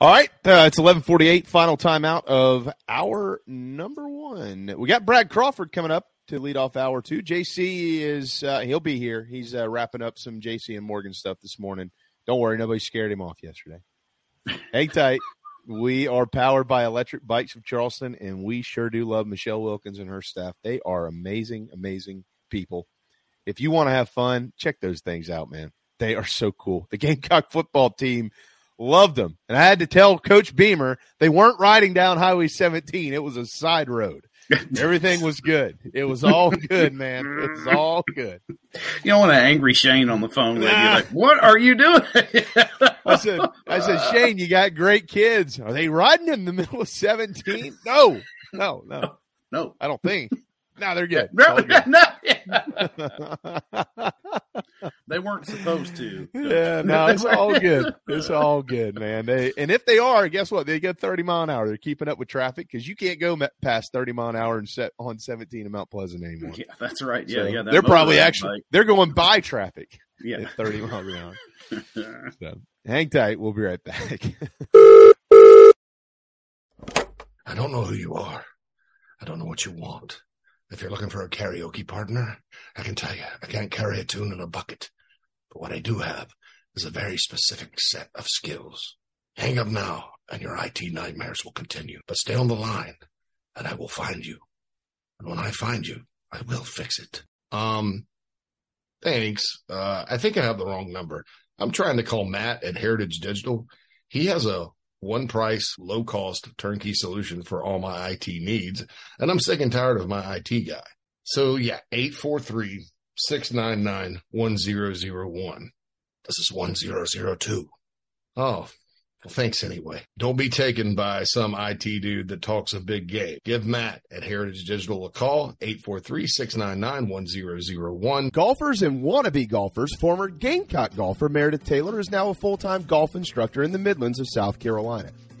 All right, uh, it's eleven forty eight. Final timeout of hour number one. We got Brad Crawford coming up to lead off hour two. JC is uh, he'll be here. He's uh, wrapping up some JC and Morgan stuff this morning. Don't worry, nobody scared him off yesterday. Hang tight. We are powered by Electric Bikes of Charleston, and we sure do love Michelle Wilkins and her staff. They are amazing, amazing people. If you want to have fun, check those things out, man. They are so cool. The Gamecock football team loved them. And I had to tell Coach Beamer they weren't riding down Highway 17. It was a side road. Everything was good. It was all good, man. It was all good. You don't want an angry Shane on the phone with you. Like, what are you doing? I said, I said, Shane, you got great kids. Are they riding in the middle of 17? No, no, no, no. I don't think. No, they're good. No, good. no. they weren't supposed to. Yeah, no, it's all good. It's all good, man. They and if they are, guess what? They get 30 mile an hour. They're keeping up with traffic because you can't go past 30 mile an hour and set on 17 in Mount Pleasant anymore. Yeah, that's right. Yeah, So yeah. they're probably actually bike. they're going by traffic. Yeah. at 30 miles an hour. So, hang tight. We'll be right back. I don't know who you are. I don't know what you want. If you're looking for a karaoke partner, I can tell you, I can't carry a tune in a bucket. But what I do have is a very specific set of skills. Hang up now, and your IT nightmares will continue. But stay on the line, and I will find you. And when I find you, I will fix it. Um, thanks. Uh, I think I have the wrong number. I'm trying to call Matt at Heritage Digital. He has a one price, low cost turnkey solution for all my IT needs. And I'm sick and tired of my IT guy. So yeah, 843 699 1001. This is 1002. Oh, thanks anyway. Don't be taken by some IT dude that talks a big game. Give Matt at Heritage Digital a call, 843-699-1001. Golfers and wannabe golfers, former Gamecock golfer Meredith Taylor is now a full time golf instructor in the Midlands of South Carolina.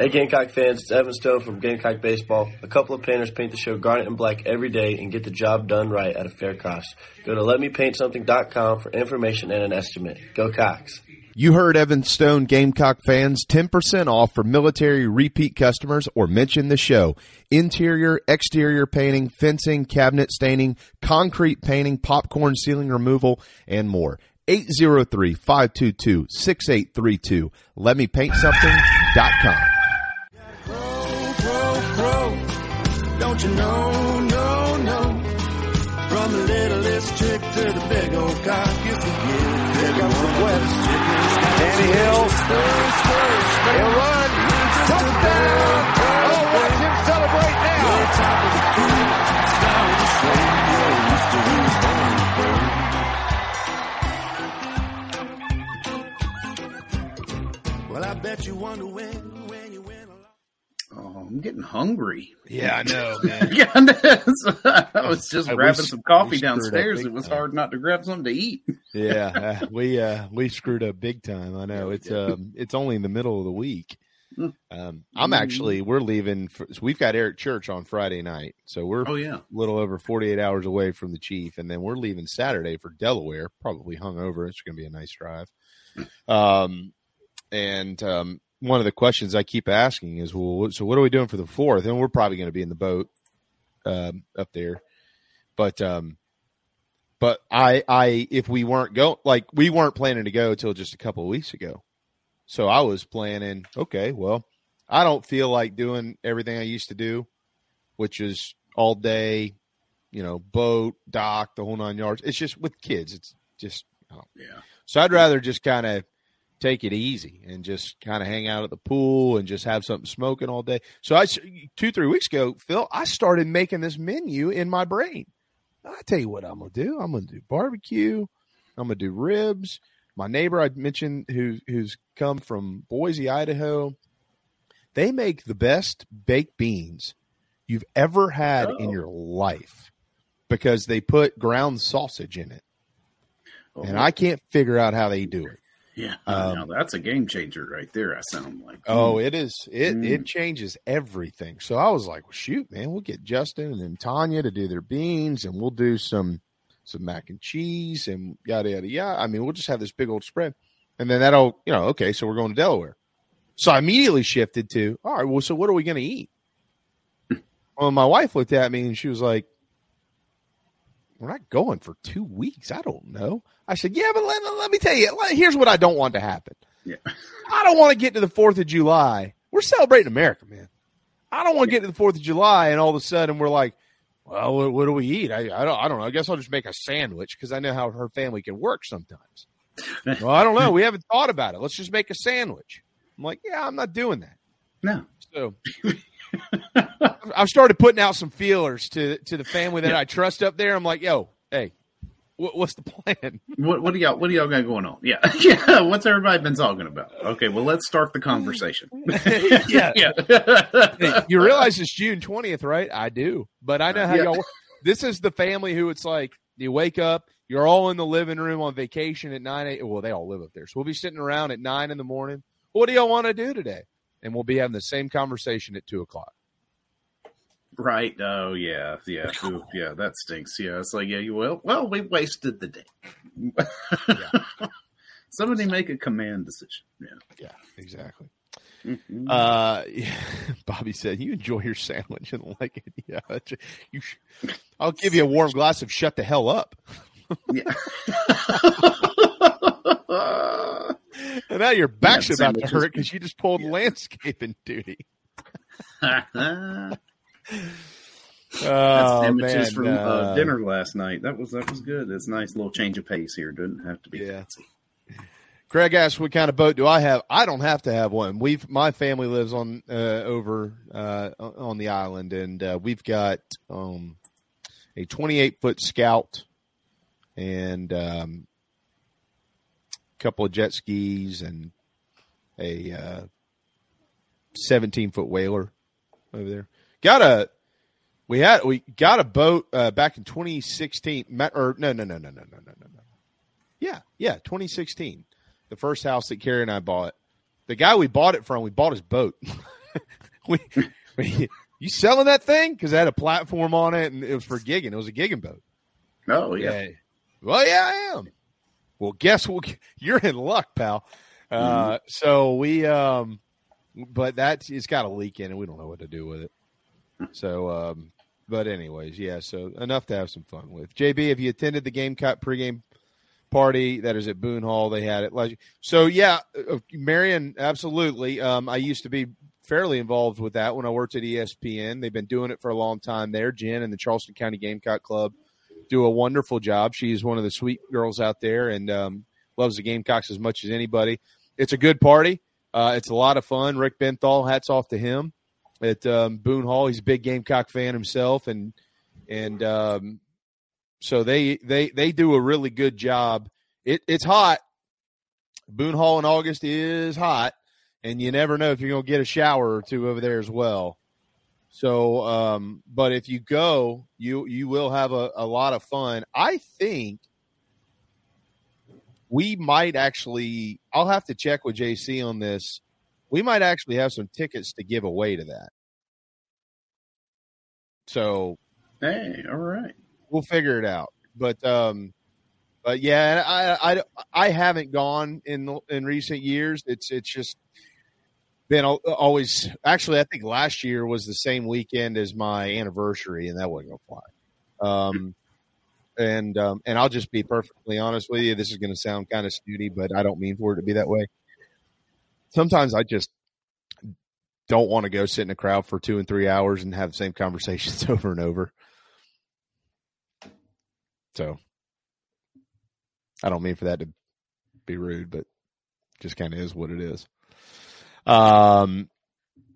Hey Gamecock fans, it's Evan Stone from Gamecock Baseball. A couple of painters paint the show garnet and black every day and get the job done right at a fair cost. Go to letmepaintsomething.com for information and an estimate. Go Cocks. You heard Evan Stone, Gamecock fans, 10% off for military repeat customers or mention the show. Interior, exterior painting, fencing, cabinet staining, concrete painting, popcorn ceiling removal, and more. 803-522-6832. LetMePaintSomething.com. Don't you know, no, no. From the littlest chick to the big old cock, a gift. Here comes the West. Danny Hill. He'll run. Touchdown. Oh, watch him celebrate now. top of the food. Star of the show. Your history is born Well, I bet you wonder when, I'm getting hungry. Yeah, I know, man. yeah, I was just I- grabbing s- some coffee we downstairs. It was time. hard not to grab something to eat. yeah, uh, we uh, we screwed up big time. I know it's um it's only in the middle of the week. Um, I'm actually we're leaving. For, so we've got Eric Church on Friday night, so we're Oh, yeah. a little over 48 hours away from the chief, and then we're leaving Saturday for Delaware. Probably hungover. It's going to be a nice drive. Um, and um, one of the questions I keep asking is, well, so what are we doing for the fourth? And we're probably going to be in the boat um, up there, but um, but I I if we weren't go like we weren't planning to go till just a couple of weeks ago, so I was planning. Okay, well, I don't feel like doing everything I used to do, which is all day, you know, boat, dock, the whole nine yards. It's just with kids. It's just oh. yeah. So I'd rather just kind of take it easy and just kind of hang out at the pool and just have something smoking all day. So I two three weeks ago, Phil, I started making this menu in my brain. I tell you what I'm gonna do. I'm gonna do barbecue. I'm gonna do ribs. My neighbor I mentioned who who's come from Boise, Idaho. They make the best baked beans you've ever had in Oh. your life because they put ground sausage in it. Oh, And I can't figure out how they do it. Yeah, um, now that's a game changer right there. I sound like Oh, it is. It Mm. it changes everything. So I was like, well, shoot, man, we'll get Justin and then Tanya to do their beans, and we'll do some some mac and cheese and yada yada yada. I mean, we'll just have this big old spread, and then that'll, you know, okay, so we're going to Delaware. So I immediately shifted to, all right, well, so what are we going to eat? well, my wife looked at me and she was like, "We're not going for two weeks. I don't know." I said, "Yeah, but let, let me tell you. let- Here's what I don't want to happen." yeah. I don't want to get to the Fourth of July. We're celebrating America, man. I don't want to get to the Fourth of July and all of a sudden we're like, well, what, what do we eat? I, I don't, I don't know. I guess I'll just make a sandwich because I know how her family can work sometimes. well, I don't know. We haven't thought about it. Let's just make a sandwich. I'm like, yeah, I'm not doing that. No, So I've started putting out some feelers to to the family that I trust up there. I'm like, yo, hey, what, what's the plan? what what do y'all what do y'all got going on? Yeah, yeah. What's everybody been talking about? Okay, well let's start the conversation. yeah. yeah. You realize it's June 20th, right? I do. But I know how Yeah. y'all work. This is the family who it's like you wake up, you're all in the living room on vacation at 9 8. Well, they all live up there. So we'll be sitting around at 9 in the morning. What do y'all want to do today? And we'll be having the same conversation at 2 o'clock. Right. Oh yeah. Yeah. Ooh, yeah. That stinks. Yeah. It's like yeah. You well. Well, we wasted the day. Somebody make a command decision. Yeah. Yeah, exactly. Mhm. Uh, yeah. Bobby said, "You enjoy your sandwich and like it. Yeah, you. Sh- I'll give you a warm glass of shut the hell up." yeah. And now your back's Yeah, about to hurt because you just pulled landscaping duty. That's Oh, sandwiches man, from uh, uh, dinner last night. That was that was good. It's a nice little change of pace here. Doesn't have to be Yeah. fancy. Craig asked, "What kind of boat do I have?" I don't have to have one. We've my family lives on uh, over uh, on the island, and uh, we've got um, a 28 foot Scout and um, a couple of jet skis and a uh, 17 foot whaler over there. Got a we had we got a boat uh, back in 2016. Or no no no no no no no no. Yeah yeah 2016 the first house that Carrie and I bought. The guy we bought it from, we bought his boat. we, we, you selling that thing? Because it had a platform on it and it was for gigging. It was a gigging boat. Oh yeah. Well, yeah, I am. Well, guess what? You're in luck, pal. Uh, so we, um, but that it's got a leak in it. We don't know what to do with it. So, um, but anyways, yeah. So enough to have some fun with. JB, have you attended the Gamecock pregame party that is at Boone Hall? They had it. last- So yeah, uh, Marion, absolutely. Um, I used to be fairly involved with that when I worked at ESPN. They've been doing it for a long time there. Jen and the Charleston County Gamecock Club do a wonderful job. She's one of the sweet girls out there and um, loves the Gamecocks as much as anybody. It's a good party. Uh, it's a lot of fun. Rick Benthal, hats off to him at um, Boone Hall. He's a big Gamecock fan himself, and and um, so they they they do a really good job. It, it's hot. Boone Hall in August is hot, and you never know if you're going to get a shower or two over there as well. So, um, but if you go, you you will have a, a lot of fun. I think we might actually. I'll have to check with JC on this. We might actually have some tickets to give away to that. So Hey, all right. we'll figure it out. But um, but yeah, I I I haven't gone in in recent years. It's it's just been always. Actually, I think last year was the same weekend as my anniversary, and that wasn't gonna fly. Um, and um, and I'll just be perfectly honest with you. This is going to sound kind of snooty, but I don't mean for it to be that way. Sometimes I just don't want to go sit in a crowd for two and three hours and have the same conversations over and over. So I don't mean for that to be rude, but just kind of is what it is. Um,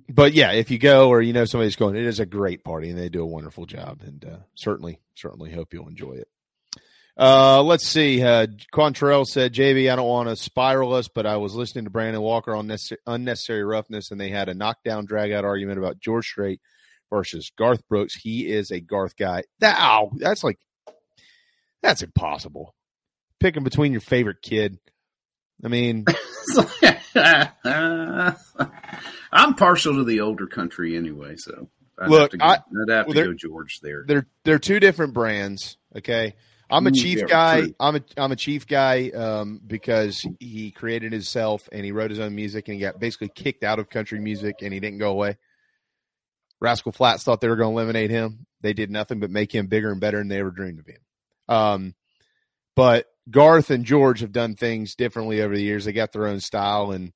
but yeah, if you go or you know somebody's going, it is a great party and they do a wonderful job, and uh, certainly, certainly hope you'll enjoy it. Uh, let's see. Uh, Quantrell said, JB, I don't want to spiral us, but I was listening to Brandon Walker on necessary, unnecessary roughness, and they had a knockdown, drag out argument about George Strait versus Garth Brooks. He is a Garth guy. That, ow, that's like, that's impossible. Picking between your favorite kid. I mean, I'm partial to the older country anyway, so I'd Look, have to go, I- I'd have well, to go George there. they're they're two different brands. Okay, I'm a Mm, chief yeah, guy. true. I'm a I'm a chief guy um, because he created himself and he wrote his own music and he got basically kicked out of country music and he didn't go away. Rascal Flatts thought they were going to eliminate him. They did nothing but make him bigger and better than they ever dreamed of him. Um, but Garth and George have done things differently over the years. They got their own style, and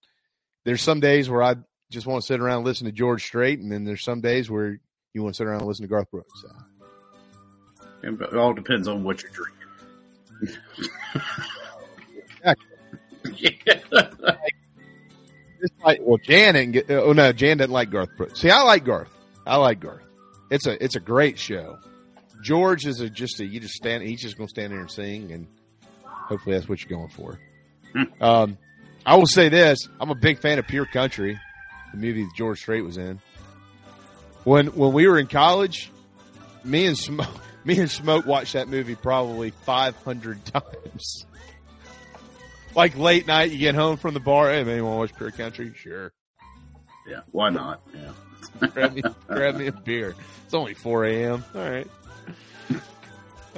there's some days where I just want to sit around and listen to George Strait, and then there's some days where you want to sit around and listen to Garth Brooks. It all depends on what you're drinking. It's like, well, Jan didn't get. Oh no, Jan doesn't like Garth Brooks. See, I like Garth. I like Garth. It's a it's a great show. George is a just a you just stand. He's just gonna stand there and sing, and hopefully that's what you're going for. um, I will say this: I'm a big fan of Pure Country, the movie that George Strait was in. When when we were in college, me and Smoke, me and Smoke watched that movie probably 500 times. Like late night, you get home from the bar. Hey, man, you want to watch Pure Country? Sure. Yeah, why not? Yeah. grab me, grab me a beer. It's only 4 a.m. All right.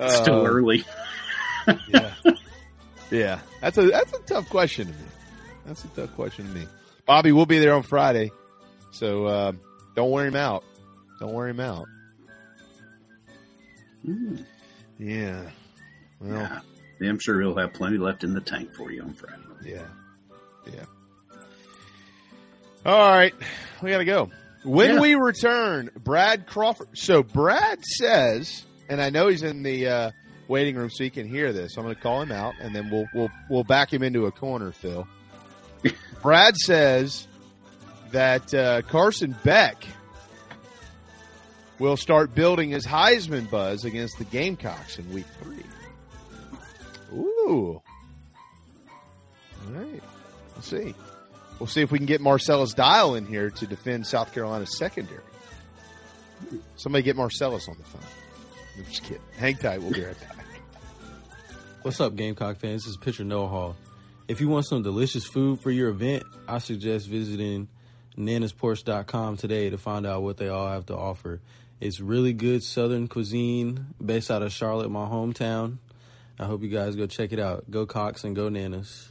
Still Uh, early. yeah. Yeah. That's a that's a tough question to me. That's a tough question to me. Bobby will be there on Friday, so uh, don't wear him out. Don't wear him out. Mm. Yeah. Well, Yeah. Yeah, I'm sure he'll have plenty left in the tank for you on Friday. Yeah. Yeah. All right. We got to go. When Yeah. we return, Brad Crawford. So Brad says, and I know he's in the uh, waiting room so he can hear this. I'm going to call him out and then we'll, we'll, we'll back him into a corner, Phil. Brad says that uh, Carson Beck will start building his Heisman buzz against the Gamecocks in week three. Ooh. All right. Let's see. We'll see if we can get Marcellus Dial in here to defend South Carolina's secondary. Somebody get Marcellus on the phone. I'm just kidding. Hang tight. We'll be right back. What's up, Gamecock fans? This is Pitcher Noah Hall. If you want some delicious food for your event, I suggest visiting nanasporch.com today to find out what they all have to offer. It's really good Southern cuisine based out of Charlotte, my hometown. I hope you guys go check it out. Go Cocks and go Nanas.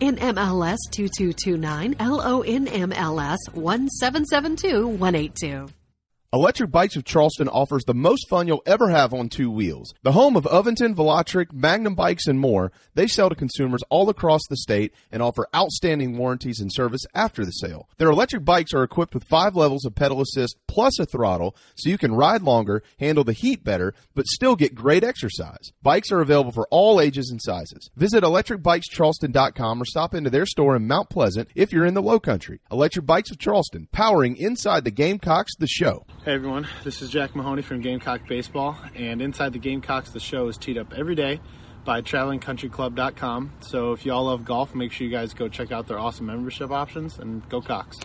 NMLS 2229, LONMLS 1772182. Electric Bikes of Charleston offers the most fun you'll ever have on two wheels. The home of Aventon, Velotric, Magnum Bikes, and more, they sell to consumers all across the state and offer outstanding warranties and service after the sale. Their electric bikes are equipped with five levels of pedal assist plus a throttle so you can ride longer, handle the heat better, but still get great exercise. Bikes are available for all ages and sizes. Visit electricbikescharleston.com or stop into their store in Mount Pleasant if you're in the low country. Electric Bikes of Charleston, powering inside the Gamecocks, the show. Hey everyone, this is Jack Mahoney from Gamecock Baseball, and Inside the Gamecocks, the show is teed up every day by travelingcountryclub.com. So if y'all love golf, make sure you guys go check out their awesome membership options and go Cocks.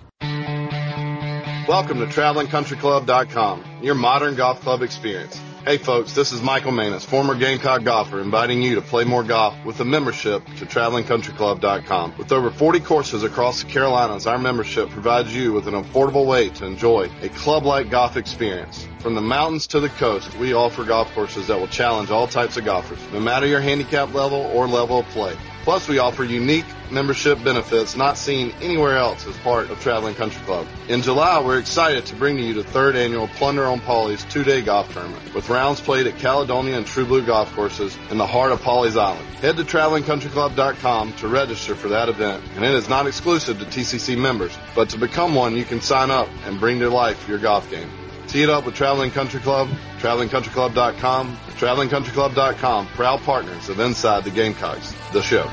Welcome to TravelingCountryClub.com, your modern golf club experience. Hey folks, this is Michael Manus, former Gamecock golfer, inviting you to play more golf with a membership to TravelingCountryClub.com. With over 40 courses across the Carolinas, our membership provides you with an affordable way to enjoy a club-like golf experience. From the mountains to the coast, we offer golf courses that will challenge all types of golfers, no matter your handicap level or level of play. Plus, we offer unique membership benefits not seen anywhere else as part of Traveling Country Club. In July, we're excited to bring to you the third annual Plunder on Pawleys two-day golf tournament with rounds played at Caledonia and True Blue golf courses in the heart of Pawleys Island. Head to travelingcountryclub.com to register for that event, and it is not exclusive to TCC members, but to become one, you can sign up and bring to life your golf game. Tee it up with Traveling Country Club, travelingcountryclub.com, travelingcountryclub.com, proud partners of Inside the Gamecocks, the show.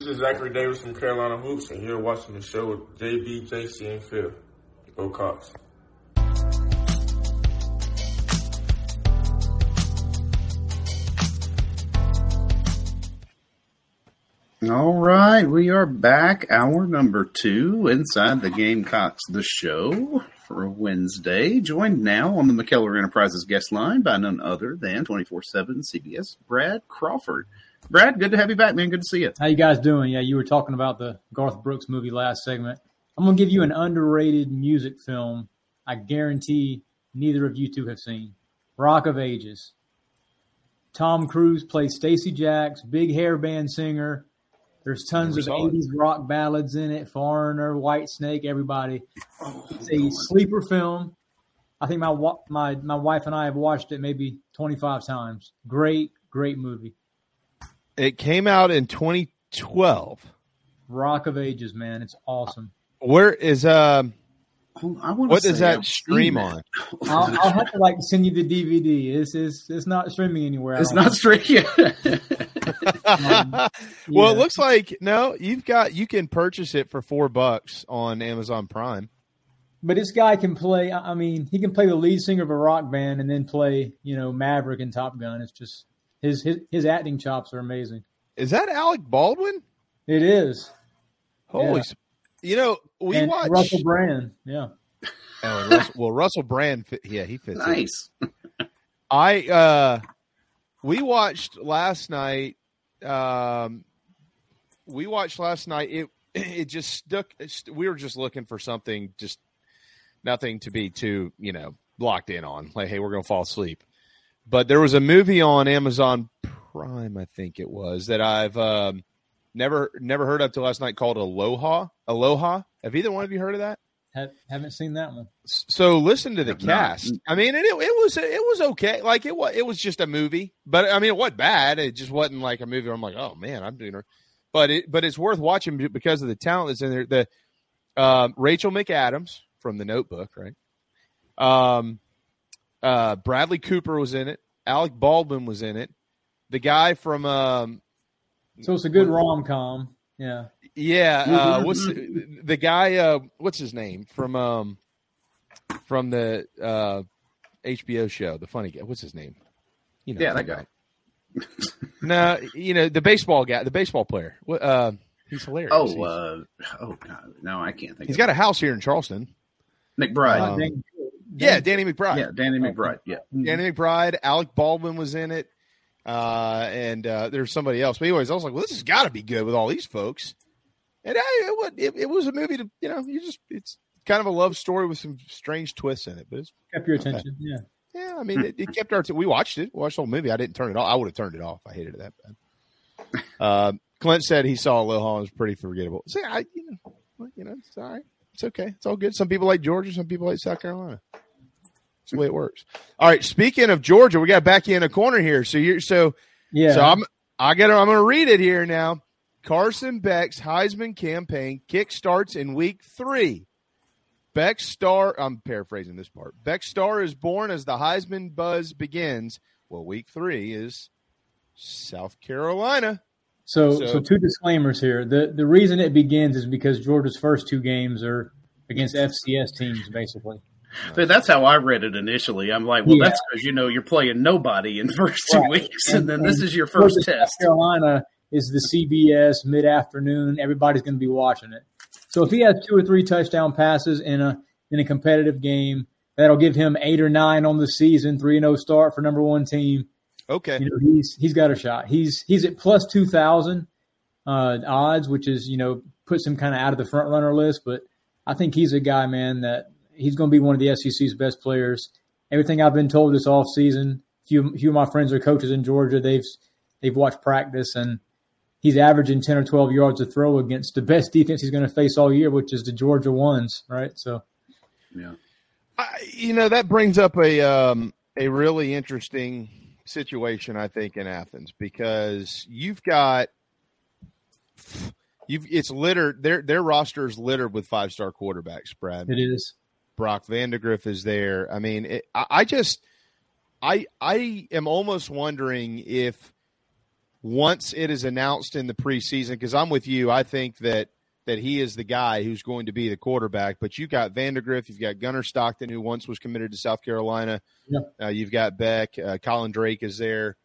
This is Zachary Davis from Carolina Hoops, and you're watching the show with JB, JC, and Phil. Go Cocks. All right, we are back. Hour number two inside the Gamecocks, the show for Wednesday. Joined now on the McKellar Enterprises guest line by none other than 24 7 CBS, Brad Crawford. Brad, good to have you back, man. Good to see you. How you guys doing? Yeah, you were talking about the Garth Brooks movie last segment. I'm gonna give you an underrated music film. I guarantee neither of you two have seen. Rock of Ages. Tom Cruise plays Stacee Jaxx, big hair band singer. There's tons of Never saw it. 80s rock ballads in it. Foreigner, Whitesnake, everybody. It's a sleeper film. I think my my my wife and I have watched it maybe 25 times. Great, great movie. It came out in 2012. Rock of Ages, man, it's awesome. Where is um? I what does say that I've stream on? I'll, I'll have to like send you the DVD. It's it's, it's not streaming anywhere. It's don't not think. streaming. well, it looks like no. You've got you can purchase it for four bucks on Amazon Prime. But this guy can play. I I mean, he can play the lead singer of a rock band and then play, you know, Maverick and Top Gun. It's just his his his acting chops are amazing. Is that Alec Baldwin? It is. Holy, Yeah. S- you know we And watched. Russell Brand. Yeah. Oh, Russell, well, Russell Brand, fit, yeah, he fits. in. Nice. I uh we watched last night um we watched last night it it just stuck we were just looking for something just nothing to be too, you know, locked in on. Like hey, we're going to fall asleep. But there was a movie on Amazon Prime, I think it was, that I've um never never heard of till last night called Aloha. Aloha. Have either one of you heard of that? Ha- haven't seen that one. So listen to the Have not. cast. I mean, it, it was it was okay. Like it was it was just a movie, but I mean, it wasn't bad. It just wasn't like a movie. Where I'm like, oh man, I'm doing her. But it but it's worth watching because of the talent that's in there. The um, Rachel McAdams from The Notebook, right? Um, uh, Bradley Cooper was in it. Alec Baldwin was in it. The guy from um, So it's a good rom com. Yeah. yeah, uh, Mhm. what's the, the guy? Uh, what's his name from um from the uh, HBO show? The funny guy. What's his name? You know, Yeah, that guy. no, you know the baseball guy, the baseball player. Uh, he's hilarious. Oh, He's- uh, oh, God. no, I can't think. he's of got it. a house here in Charleston. McBride. Um, yeah, Danny McBride. Yeah, Danny McBride. Yeah. Danny McBride. Alec Baldwin was in it, uh, and uh, there's somebody else. But anyways, I was like, well, this has got to be good with all these folks. And I, it, it, it was a movie to you know you just it's kind of a love story with some strange twists in it, but it's Kept your attention. Yeah. Yeah, I mean, it, it kept our. we watched it. Watched the whole movie. I didn't turn it off. I would have turned it off. I hated it that bad. Uh, Clint said he saw Aloha and was pretty forgettable. See, I, you know, you know, it's all right. It's okay. It's all good. Some people like Georgia. Some people like South Carolina. The way it works. All right. Speaking of Georgia, we got back in a corner here. So you're so Yeah. So I'm I got. I'm going to read it here now. Carson Beck's Heisman campaign kickstarts in week three. Beck Star, I'm paraphrasing this part. Beck Star is born as the Heisman buzz begins. Well, week three is South Carolina. So, So- so, two disclaimers here. The the reason it begins is because Georgia's first two games are against FCS teams, basically. But that's how I read it initially. I'm like, well, Yeah. that's because you know you're playing nobody in the first two Right. weeks, and, then this is your first test. South Carolina is the CBS mid afternoon. Everybody's going to be watching it. So if he has two or three touchdown passes in a in a competitive game, that'll give him eight or nine on the season, three and zero start for number one team. Okay, you know he's he's got a shot. He's he's at plus two thousand uh, odds, which is you know puts him kind of out of the front runner list. But I think he's a guy, man, that he's going to be one of the SEC's best players. everything I've been told this off season, few few of my friends are coaches in Georgia. They've they've watched practice and he's averaging ten or twelve yards a throw against the best defense he's going to face all year, which is the Georgia ones, right? So, yeah, I, you know that brings up a um, a really interesting situation, I think, in Athens because you've got you've it's littered their their roster is littered with five star quarterbacks. Brad, it is. Brock Vandagriff is there. I mean, it, I, I just I I am almost wondering if once it is announced in the preseason, because I'm with you, I think that that he is the guy who's going to be the quarterback. But you've got Vandagriff, you've got Gunnar Stockton, who once was committed to South Carolina. Yeah. Uh, you've got Beck, uh, Colin Drake is there.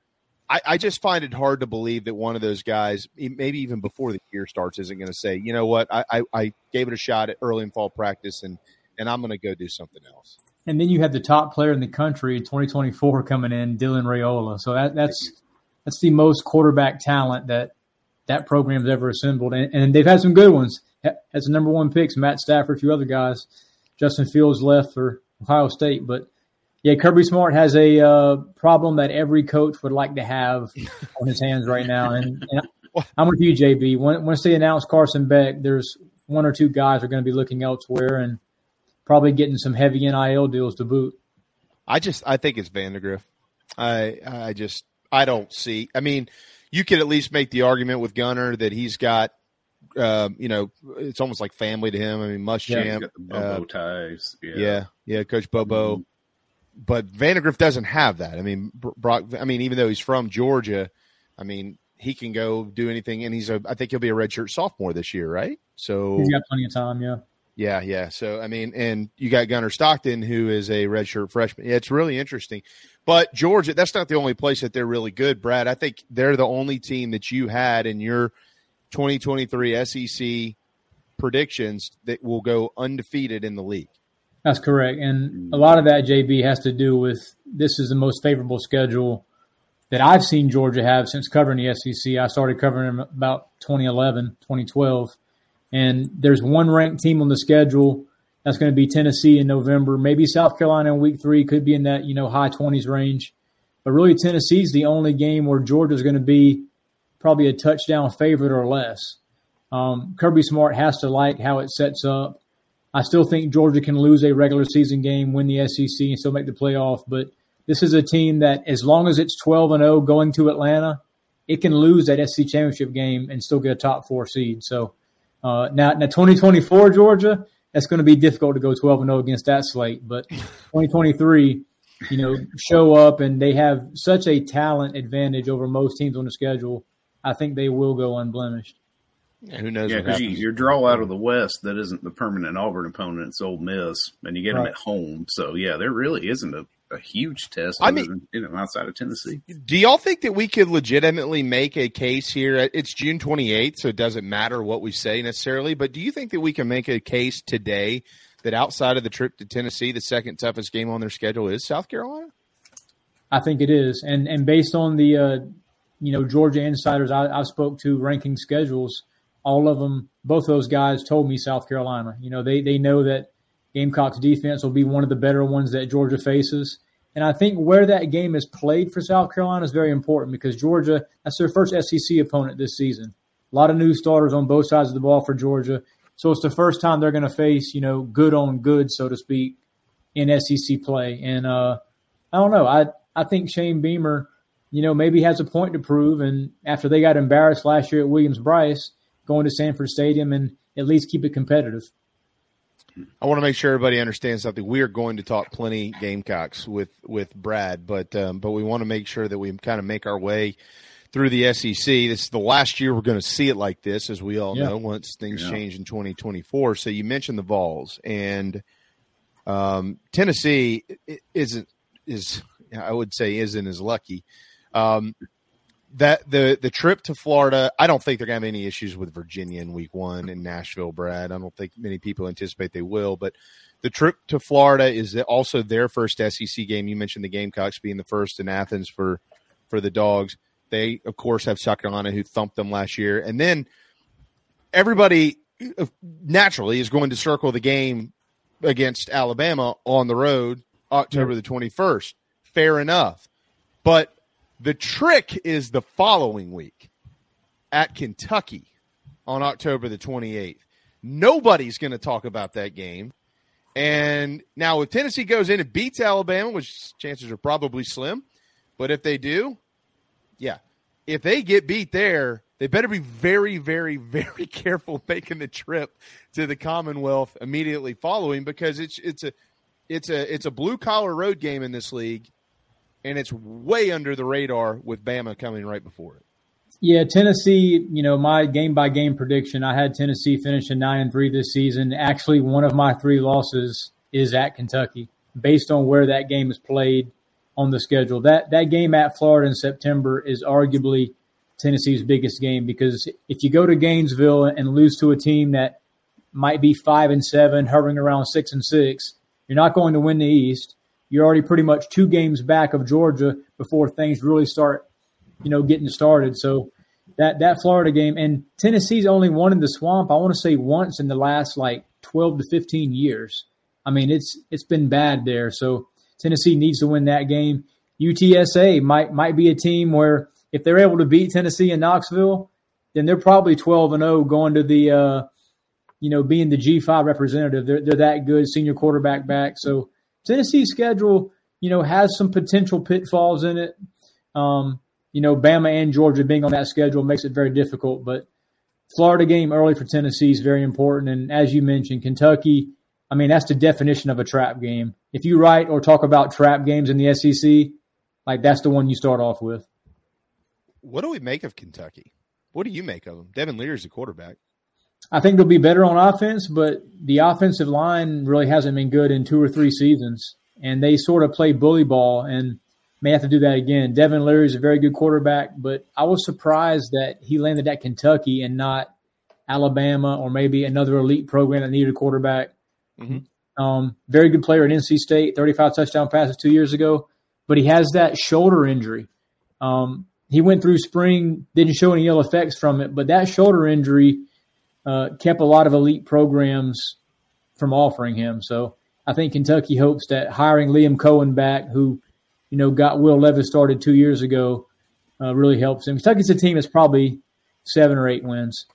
I, I, just find it hard to believe that one of those guys, maybe even before the year starts, isn't going to say, you know what, I, I, I, gave it a shot at early in fall practice, and and I'm going to go do something else. And then you have the top player in the country, in 2024, coming in, Dylan Raiola. So that, that's that's the most quarterback talent that that program's ever assembled, and, and they've had some good ones. As the number one picks, Matt Stafford, a few other guys. Justin Fields left for Ohio State, but yeah, Kirby Smart has a uh, problem that every coach would like to have on his hands right now. And, and I'm with you, JB. When, once they announce Carson Beck, there's one or two guys are going to be looking elsewhere and probably getting some heavy NIL deals to boot. I just I think it's Vandagriff. I I just I don't see. I mean, you could at least make the argument with Gunnar that he's got, uh, you know, it's almost like family to him. I mean, Muschamp, yeah, Bobo uh, ties. Yeah. yeah, yeah, Coach Bobo. Mm-hmm. But Vandagriff doesn't have that. I mean, Brock. I mean, even though he's from Georgia, I mean, he can go do anything, and he's a. I think he'll be a redshirt sophomore this year, right? So he's got plenty of time. Yeah. Yeah, yeah. So I mean, and you got Gunnar Stockton, who is a redshirt freshman. Yeah, it's really interesting. But Georgia, that's not the only place that they're really good, Brad. I think they're the only team that you had in your 2023 SEC predictions that will go undefeated in the league. That's correct. And hmm. a lot of that, JB, has to do with this is the most favorable schedule that I've seen Georgia have since covering the SEC. I started covering them about 2011, 2012. And there's one ranked team on the schedule that's going to be Tennessee in November. Maybe South Carolina in week three could be in that, you know, high 20s range. But really, Tennessee's the only game where Georgia's going to be probably a touchdown favorite or less. Um, Kirby Smart has to like how it sets up. I still think Georgia can lose a regular season game, win the SEC, and still make the playoff. But this is a team that, as long as it's 12 and 0 going to Atlanta, it can lose that SEC championship game and still get a top four seed. So uh, now, now 2024 Georgia, that's going to be difficult to go 12 and 0 against that slate. But 2023, you know, show up and they have such a talent advantage over most teams on the schedule. I think they will go unblemished. Yeah, who knows? Yeah, because you, you draw out of the West that isn't the permanent Auburn opponent, it's Ole Miss, and you get right. them at home. So yeah, there really isn't a, a huge test. I mean, than, you know, outside of Tennessee. Do y'all think that we could legitimately make a case here? It's June 28th, so it doesn't matter what we say necessarily. But do you think that we can make a case today that outside of the trip to Tennessee, the second toughest game on their schedule is South Carolina? I think it is, and and based on the uh, you know Georgia insiders I, I spoke to ranking schedules all of them, both those guys told me South Carolina. You know, they, they know that Gamecocks defense will be one of the better ones that Georgia faces. And I think where that game is played for South Carolina is very important because Georgia, that's their first SEC opponent this season. A lot of new starters on both sides of the ball for Georgia. So it's the first time they're going to face, you know, good on good, so to speak, in SEC play. And uh, I don't know. I I think Shane Beamer, you know, maybe has a point to prove. And after they got embarrassed last year at Williams Brice, going to Sanford Stadium and at least keep it competitive. I want to make sure everybody understands something. We are going to talk plenty Gamecocks with with Brad, but um, but we want to make sure that we kind of make our way through the SEC. This is the last year we're going to see it like this, as we all yeah. know. Once things yeah. change in 2024. So you mentioned the Vols and um, Tennessee isn't is I would say isn't as lucky. Um, that the the trip to Florida, I don't think they're gonna have any issues with Virginia in week one in Nashville, Brad. I don't think many people anticipate they will, but the trip to Florida is also their first SEC game. You mentioned the Gamecocks being the first in Athens for for the dogs. They of course have South Carolina who thumped them last year, and then everybody uh, naturally is going to circle the game against Alabama on the road October the 21st. Fair enough. But the trick is the following week at Kentucky on October the 28th. Nobody's going to talk about that game. And now, if Tennessee goes in and beats Alabama, which chances are probably slim, but if they do, yeah, if they get beat there, they better be very, very, very careful making the trip to the Commonwealth immediately following because it's it's a it's a it's a blue collar road game in this league, and it's way under the radar with Bama coming right before it. Yeah, Tennessee, you know, my game by game prediction, I had Tennessee finishing nine and three this season. Actually, one of my three losses is at Kentucky, based on where that game is played on the schedule. That that game at Florida in September is arguably Tennessee's biggest game because if you go to Gainesville and lose to a team that might be five and seven, hovering around six and six, you're not going to win the East. You're already pretty much two games back of Georgia before things really start you know, getting started. So that that Florida game and Tennessee's only won in the swamp. I want to say once in the last like twelve to fifteen years. I mean, it's it's been bad there. So Tennessee needs to win that game. UTSA might might be a team where if they're able to beat Tennessee in Knoxville, then they're probably twelve and zero going to the uh, you know being the G five representative. They're they're that good, senior quarterback back. So Tennessee's schedule, you know, has some potential pitfalls in it. Um, you know, Bama and Georgia being on that schedule makes it very difficult. But Florida game early for Tennessee is very important. And as you mentioned, Kentucky, I mean, that's the definition of a trap game. If you write or talk about trap games in the SEC, like that's the one you start off with. What do we make of Kentucky? What do you make of them? Devin Leary is a quarterback. I think they'll be better on offense, but the offensive line really hasn't been good in two or three seasons. And they sort of play bully ball. And may have to do that again. Devin Leary is a very good quarterback, but I was surprised that he landed at Kentucky and not Alabama or maybe another elite program that needed a quarterback. Mm-hmm. Um, very good player at NC State, 35 touchdown passes two years ago, but he has that shoulder injury. Um, he went through spring, didn't show any ill effects from it, but that shoulder injury uh, kept a lot of elite programs from offering him. So I think Kentucky hopes that hiring Liam Coen back, who you know, got Will Levis started two years ago, uh, really helps him. Kentucky's a team that's probably seven or eight wins.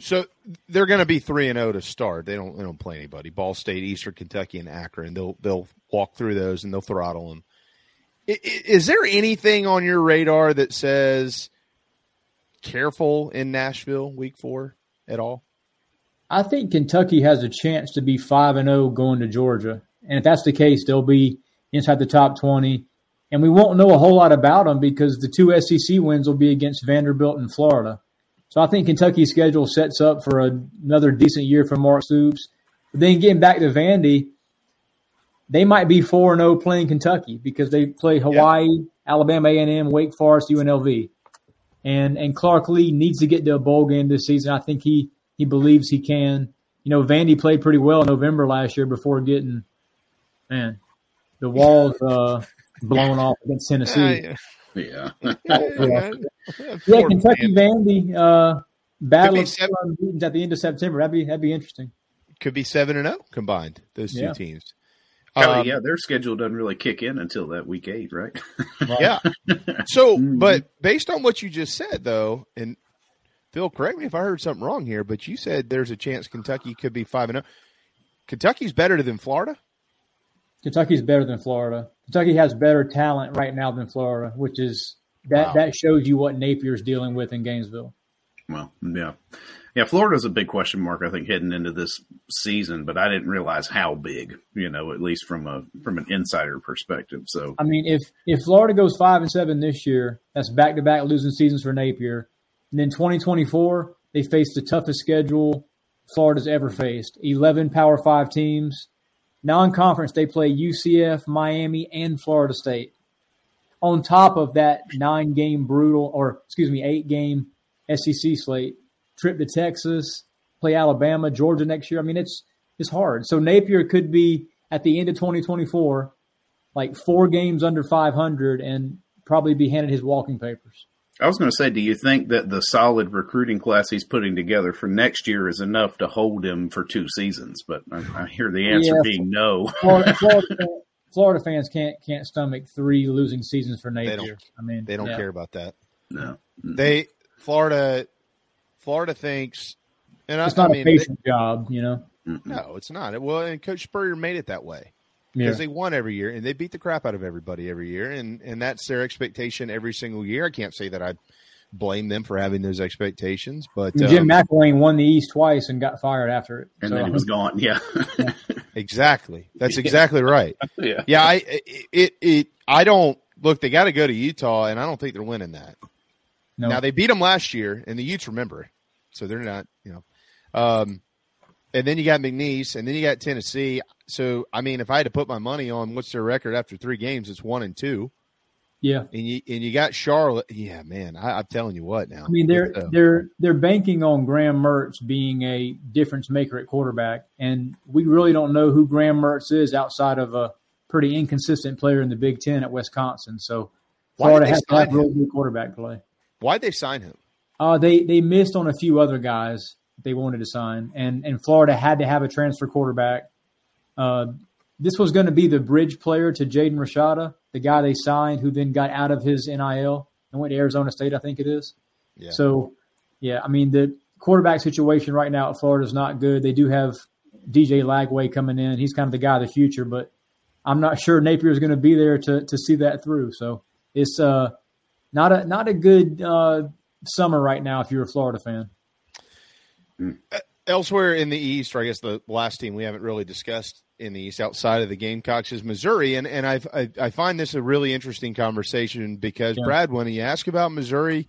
So they're going to be three and zero to start. They don't they don't play anybody. Ball State, Eastern Kentucky, and Akron. They'll they'll walk through those and they'll throttle them. Is there anything on your radar that says careful in Nashville week four at all? I think Kentucky has a chance to be five and zero going to Georgia, and if that's the case, they'll be inside the top 20. And we won't know a whole lot about them because the two SEC wins will be against Vanderbilt and Florida. So I think Kentucky's schedule sets up for a, another decent year for Mark Stoops. But then getting back to Vandy, they might be 4 0 playing Kentucky because they play Hawaii, yeah. Alabama A&M, Wake Forest, UNLV. And and Clark Lea needs to get to a bowl game this season. I think he he believes he can. You know, Vandy played pretty well in November last year before getting man, the walls uh, blown off against Tennessee. Yeah. yeah. yeah. Kentucky Vandy uh, battle of beatings at the end of September. That'd be that'd be interesting. Could be seven and zero combined. Those two Yeah. teams. Kelly, Um, yeah, their schedule doesn't really kick in until that week eight, right? Yeah. So, but based on what you just said, though, and Phil, correct me if I heard something wrong here, but you said there's a chance Kentucky could be five and zero. Kentucky's better than Florida. Kentucky's better than Florida. Kentucky has better talent right now than Florida, which is that Wow. that shows you what Napier's dealing with in Gainesville. Well, yeah. Yeah, Florida's a big question mark, I think, heading into this season, but I didn't realize how big, you know, at least from a from an insider perspective. So I mean, if if Florida goes five and seven this year, that's back to back losing seasons for Napier. And then 2024, they face the toughest schedule Florida's ever faced. 11 Power Five teams. Non-conference, they play UCF, Miami, and Florida State. On top of that nine-game brutal, or excuse me, eight-game SEC slate, trip to Texas, play Alabama, Georgia next year. I mean, it's it's hard. So Napier could be at the end of 2024 like four games under 500 and probably be handed his walking papers. I was going to say, do you think that the solid recruiting class he's putting together for next year is enough to hold him for two seasons? But I, I hear the answer Yeah. being no. Florida, Florida, Florida fans can't can't stomach three losing seasons for Napier. I mean, They don't yeah. care about that. No. They Florida Florida thinks and I, It's not I mean, a patient job, you know. no, it's not. Well, and Coach Spurrier made it that way Yeah. because they won every year and they beat the crap out of everybody every year, and and that's their expectation every single year. I can't say that I blame them for having those expectations, but I mean, Jim um, McElwain won the East twice and got fired after it. And So, then he was gone. Yeah. Exactly. That's exactly right. Yeah. Yeah. I it it, it I don't look. They got to go to Utah, and I don't think they're winning that. No. Now they beat them last year, and the Utes remember, it. So they're not. You know, um, and then you got McNeese, and then you got Tennessee. So I mean, if I had to put my money on what's their record after three games, it's one and two. Yeah. And you and you got Charlotte. Yeah, man, I, I'm telling you what now. I mean, they're uh, they're they're banking on Graham Mertz being a difference maker at quarterback, and we really don't know who Graham Mertz is outside of a pretty inconsistent player in the Big Ten at Wisconsin. So Florida has to have really good quarterback play. why'd they sign him? Uh, they they missed on a few other guys they wanted to sign, and and Florida had to have a transfer quarterback. Uh, this was going to be the bridge player to Jaden Rashada, the guy they signed, who then got out of his NIL and went to Arizona State, I think it is. Yeah. So, yeah, I mean the quarterback situation right now at Florida is not good. They do have DJ Lagway coming in; he's kind of the guy of the future, but I'm not sure Napier is going to be there to to see that through. So it's uh not a not a good uh, summer right now if you're a Florida fan. Mm. Elsewhere in the East, or I guess the last team we haven't really discussed in the East outside of the Gamecocks is Missouri, and and I've, I I find this a really interesting conversation because Yeah. Brad, when you ask about Missouri,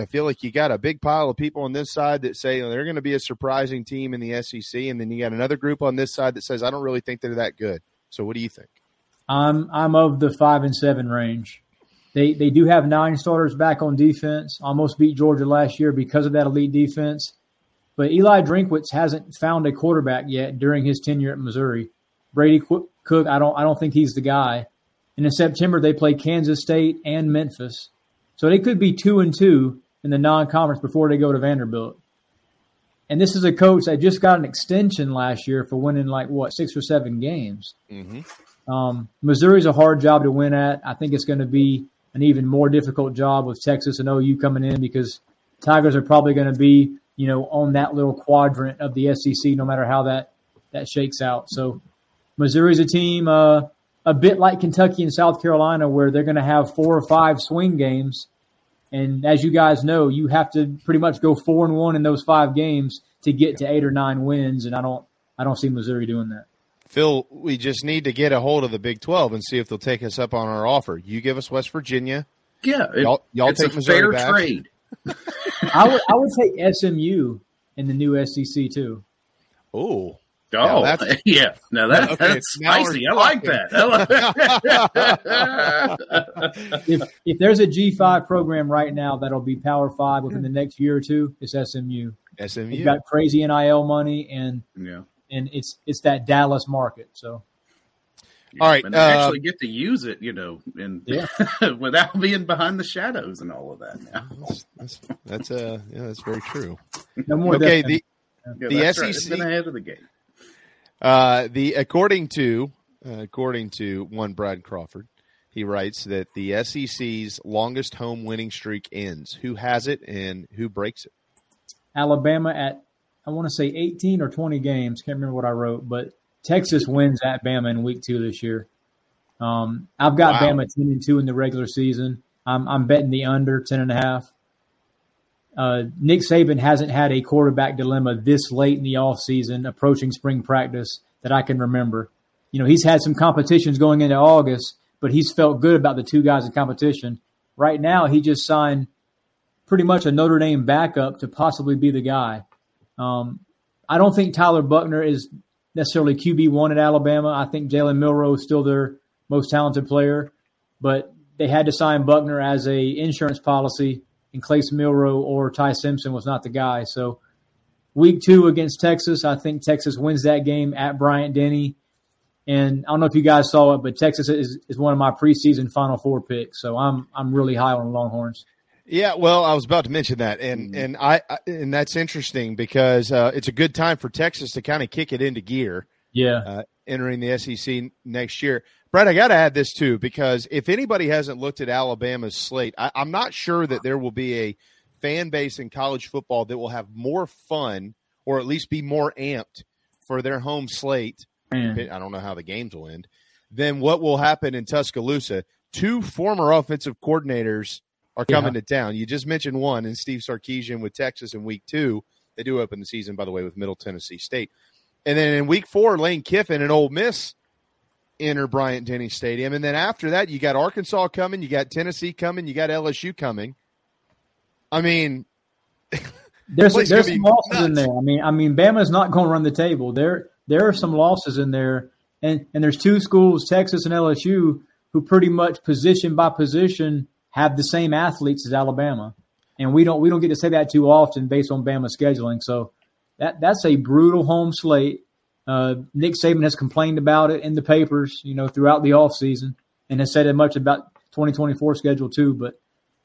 I feel like you got a big pile of people on this side that say oh, they're going to be a surprising team in the SEC, and then you got another group on this side that says I don't really think they're that good. So what do you think? I'm I'm of the five and seven range. They they do have nine starters back on defense. Almost beat Georgia last year because of that elite defense. But Eli Drinkwitz hasn't found a quarterback yet during his tenure at Missouri. Brady Cook, I don't I don't think he's the guy. And in September they play Kansas State and Memphis, so they could be two and two in the non-conference before they go to Vanderbilt. And this is a coach that just got an extension last year for winning like what six or seven games. Mm-hmm. Um, Missouri's a hard job to win at. I think it's going to be an even more difficult job with Texas and OU coming in because Tigers are probably going to be, you know, on that little quadrant of the SEC, no matter how that that shakes out. So Missouri's a team uh, a bit like Kentucky and South Carolina, where they're going to have four or five swing games, and as you guys know, you have to pretty much go four and one in those five games to get to eight or nine wins, and I don't I don't see Missouri doing that. Phil, we just need to get a hold of the Big Twelve and see if they'll take us up on our offer. You give us West Virginia. Yeah, it- y'all, y'all it's take a Missouri fair back. trade. I would I would take SMU in the new SEC too. Oh, Oh, that's- yeah. Now that, Okay, that's now spicy. I like that. If if there's a G five program right now that'll be Power Five within the next year or two, it's SMU. SMU. You've got crazy NIL money and yeah. And it's it's that Dallas market. So All right, and they uh, actually get to use it, you know, and Yeah. without being behind the shadows and all of that. Now, That's that's uh yeah, that's very true. no more. Okay, Death the Yeah, the that's right. It's SEC been ahead of the game. Uh, the according to uh, according to one Brad Crawford, he writes that the SEC's longest home winning streak ends. Who has it and who breaks it? Alabama at I want to say 18 or 20 games. Can't remember what I wrote, but Texas wins at Bama in week two this year. Um, I've got Wow. Bama 10 and two in the regular season. I'm, I'm betting the under 10 and a half. Uh, Nick Saban hasn't had a quarterback dilemma this late in the offseason, approaching spring practice that I can remember. You know, he's had some competitions going into August, but he's felt good about the two guys in competition. Right now, he just signed pretty much a Notre Dame backup to possibly be the guy. Um, I don't think Tyler Buchner is necessarily QB one at Alabama. I think Jalen Milroe is still their most talented player, but they had to sign Buchner as a insurance policy, and Clace Milroe or Ty Simpson was not the guy. So week two against Texas, I think Texas wins that game at Bryant Denny. And I don't know if you guys saw it, but Texas is, is one of my preseason Final Four picks. So I'm I'm really high on Longhorns. Yeah, well, I was about to mention that, and and I, I and that's interesting because uh, it's a good time for Texas to kind of kick it into gear. Yeah, uh, entering the SEC next year. Brett, I got to add this too because if anybody hasn't looked at Alabama's slate, I, I'm not sure that there will be a fan base in college football that will have more fun or at least be more amped for their home slate. I don't know how the games will end. Then what will happen in Tuscaloosa. Two former offensive coordinators are coming Yeah. to town. You just mentioned one, and Steve Sarkisian with Texas in week two. They do open the season, by the way, with Middle Tennessee State. And then in week four, Lane Kiffin and Ole Miss enter Bryant Denny Stadium. And then after that, you got Arkansas coming, you got Tennessee coming, you got LSU coming. I mean, There's place there's some losses in there. I mean, I mean, Bama's not going to run the table. There there are some losses in there, and and there's two schools, Texas and LSU, who pretty much position by position have the same athletes as Alabama, and we don't we don't get to say that too often based on Bama scheduling. So that that's a brutal home slate. Uh, Nick Saban has complained about it in the papers, you know, throughout the offseason and has said as much about 2024 schedule too. But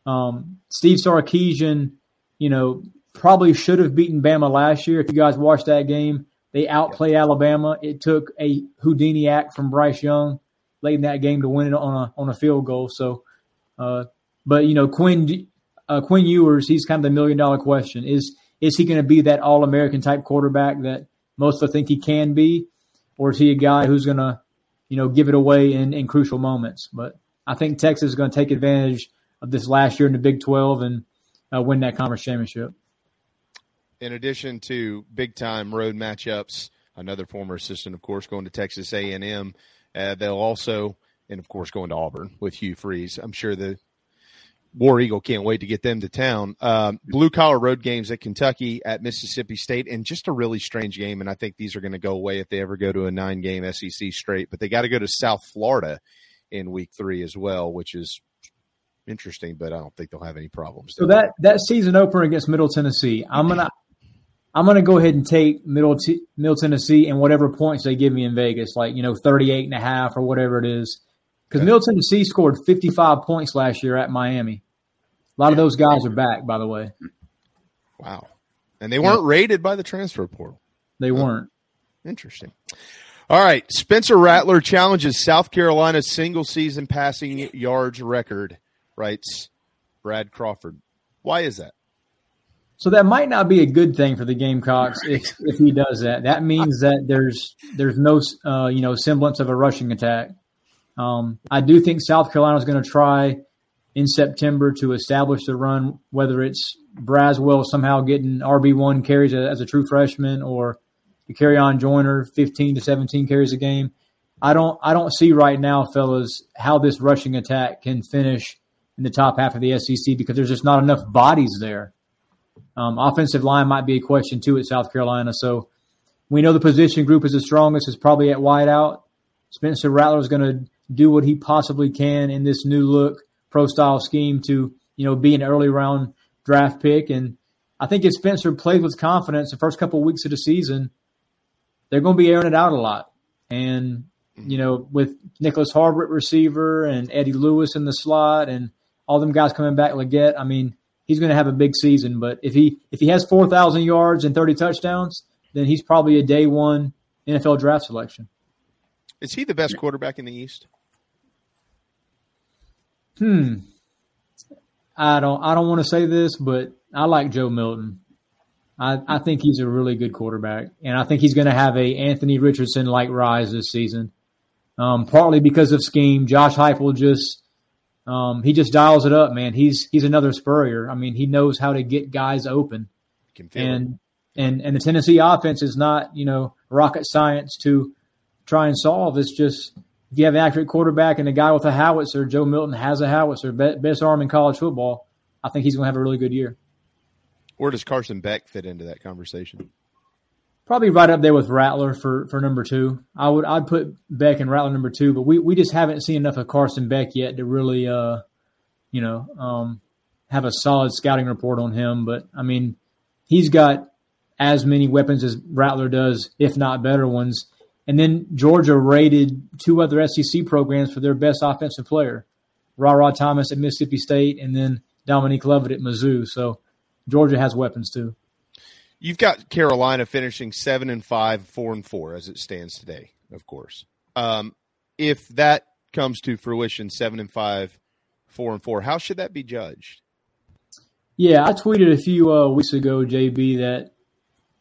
um, Steve Sarkisian, you know, probably should have beaten Bama last year. If you guys watched that game, they outplayed Alabama. It took a Houdini act from Bryce Young late in that game to win it on a on a field goal. So, uh, but you know, Quinn uh, Quinn Ewers, he's kind of the million dollar question. Is is he going to be that All American type quarterback that most of think he can be, or is he a guy who's going to, you know, give it away in, in crucial moments? But I think Texas is going to take advantage of this last year in the Big Twelve and uh, win that conference championship. in addition to big time road matchups, another former assistant, of course, going to Texas A and M. Uh, they'll also, and of course, going to Auburn with Hugh Freeze. I'm sure the War Eagle can't wait to get them to town. Um, blue collar road games at Kentucky, at Mississippi State, and just a really strange game. And I think these are going to go away if they ever go to a nine game SEC straight. But they got to go to South Florida in week three as well, which is interesting. But I don't think they'll have any problems. So that that season opener against Middle Tennessee, I'm gonna I'm gonna go ahead and take Middle T, Middle Tennessee and whatever points they give me in Vegas, like you know 38 and a half or whatever it is, because Middle Tennessee scored 55 points last year at Miami. A lot of those guys are back, by the way. Wow. And they weren't rated by the transfer portal. They weren't. Interesting. All right. Spencer Rattler challenges South Carolina's single season passing yards record, writes Brad Crawford. Why is that? So that might not be a good thing for the Gamecocks if, if he does that. That means that there's there's no uh, you know semblance of a rushing attack. Um, I do think South Carolina is going to try in September to establish the run, whether it's Braswell somehow getting RB one carries as a true freshman or Dakereon Joyner fifteen to seventeen carries a game. I don't I don't see right now, fellas, how this rushing attack can finish in the top half of the SEC because there's just not enough bodies there. Um, offensive line might be a question too at South Carolina. So we know the position group is the strongest. Is probably at wideout. Spencer Rattler is going to do what he possibly can in this new look pro style scheme to you know be an early round draft pick. And I think if Spencer plays with confidence the first couple of weeks of the season, they're going to be airing it out a lot. And you know with Nicholas Harbert receiver and Eddie Lewis in the slot and all them guys coming back, Legette. I mean he's going to have a big season. But if he if he has four thousand yards and thirty touchdowns, then he's probably a day one NFL draft selection. Is he the best quarterback in the East? Hmm. I don't I don't want to say this, but I like Joe Milton. I, I think he's a really good quarterback, and I think he's going to have a Anthony Richardson like rise this season. Um, partly because of scheme. Josh Heupel just um, he just dials it up, man. He's he's another Spurrier. I mean, he knows how to get guys open, and and and the Tennessee offense is not you know rocket science to try and solve. It's just if you have an accurate quarterback and a guy with a howitzer, Joe Milton has a howitzer, best arm in college football. I think he's going to have a really good year. Where does Carson Beck fit into that conversation? Probably right up there with Rattler for, for number two. I would I'd put Beck and Rattler number two, but we, we just haven't seen enough of Carson Beck yet to really uh you know um have a solid scouting report on him. But I mean, he's got as many weapons as Rattler does, if not better ones. And then Georgia rated two other SEC programs for their best offensive player, Ra Thomas at Mississippi State, and then Dominic Lovett at Mizzou. So Georgia has weapons too. You've got Carolina finishing seven and five, four and four as it stands today, of course. Um, if that comes to fruition, seven and five, four and four, how should that be judged? Yeah, I tweeted a few uh, weeks ago, JB, that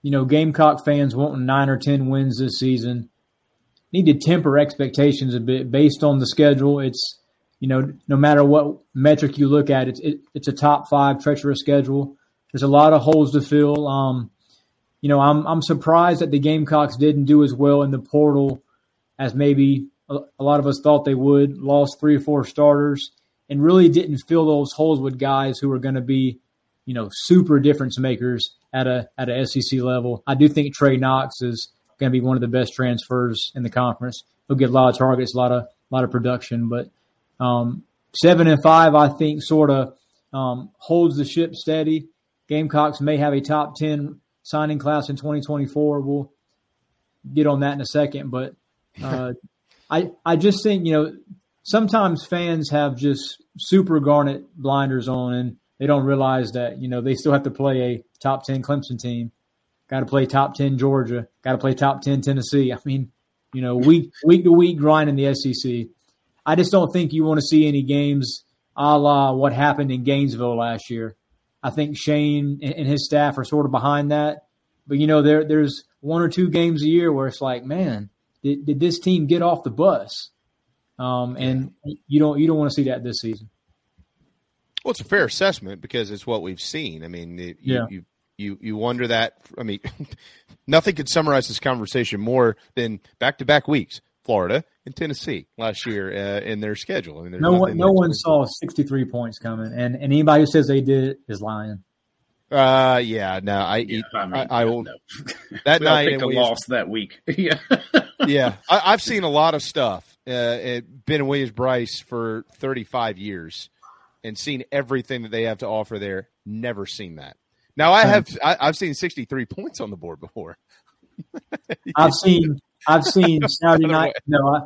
you know Gamecock fans wanting nine or ten wins this season need to temper expectations a bit based on the schedule. It's you know no matter what metric you look at, it's it, it's a top five treacherous schedule. There's a lot of holes to fill. Um, you know, I'm I'm surprised that the Gamecocks didn't do as well in the portal as maybe a, a lot of us thought they would. Lost three or four starters and really didn't fill those holes with guys who are going to be, you know, super difference makers at a at a SEC level. I do think Trey Knox is going to be one of the best transfers in the conference. He'll get a lot of targets, a lot of a lot of production, but um, seven and five, I think, sort of um, holds the ship steady. Gamecocks may have a top 10 signing class in 2024. We'll get on that in a second. But uh, I, I just think, you know, sometimes fans have just super garnet blinders on and they don't realize that, you know, they still have to play a top 10 Clemson team. Got to play top 10 Georgia. Got to play top 10 Tennessee. I mean, you know, week, week to week grind in the SEC. I just don't think you want to see any games a la what happened in Gainesville last year. I think Shane and his staff are sort of behind that. But you know, there there's one or two games a year where it's like, man, did, did this team get off the bus? Um, and you don't you don't want to see that this season. Well, it's a fair assessment because it's what we've seen. I mean, it, you, Yeah. you you you wonder that. I mean, nothing could summarize this conversation more than back to back weeks. Florida and Tennessee last year uh, in their schedule. I mean, No one no one saw 63 points coming, and, and anybody who says they did is lying. Uh, yeah, no, I, I, mean, I, I will. no. That we night, picked a loss that week. yeah. yeah, I, I've seen a lot of stuff. Uh, at Ben and Williams Brice for 35 years, and seen everything that they have to offer there. Never seen that. Now I have. I, I've seen 63 points on the board before. I've seen I've seen Saturday night. No, I,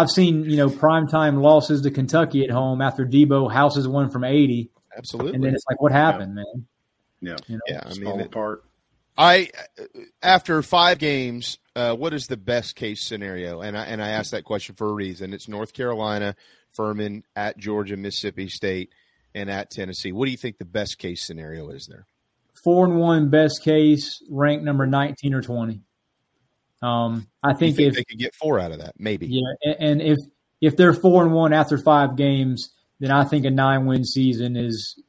I've seen you know primetime losses to Kentucky at home after Deebo houses one from 80. Absolutely. And then it's like, what happened, man? Yeah, you know, Yeah, I mean, fall it- apart. I after five games, uh, what is the best case scenario? And I and I asked that question for a reason. It's North Carolina, Furman at Georgia, Mississippi State, and at Tennessee. What do you think the best case scenario is there? Four and one best case, ranked number 19 or 20. Um, I think, think if they could get four out of that? Maybe. yeah, and if if they're four and one after five games, then I think a nine win season is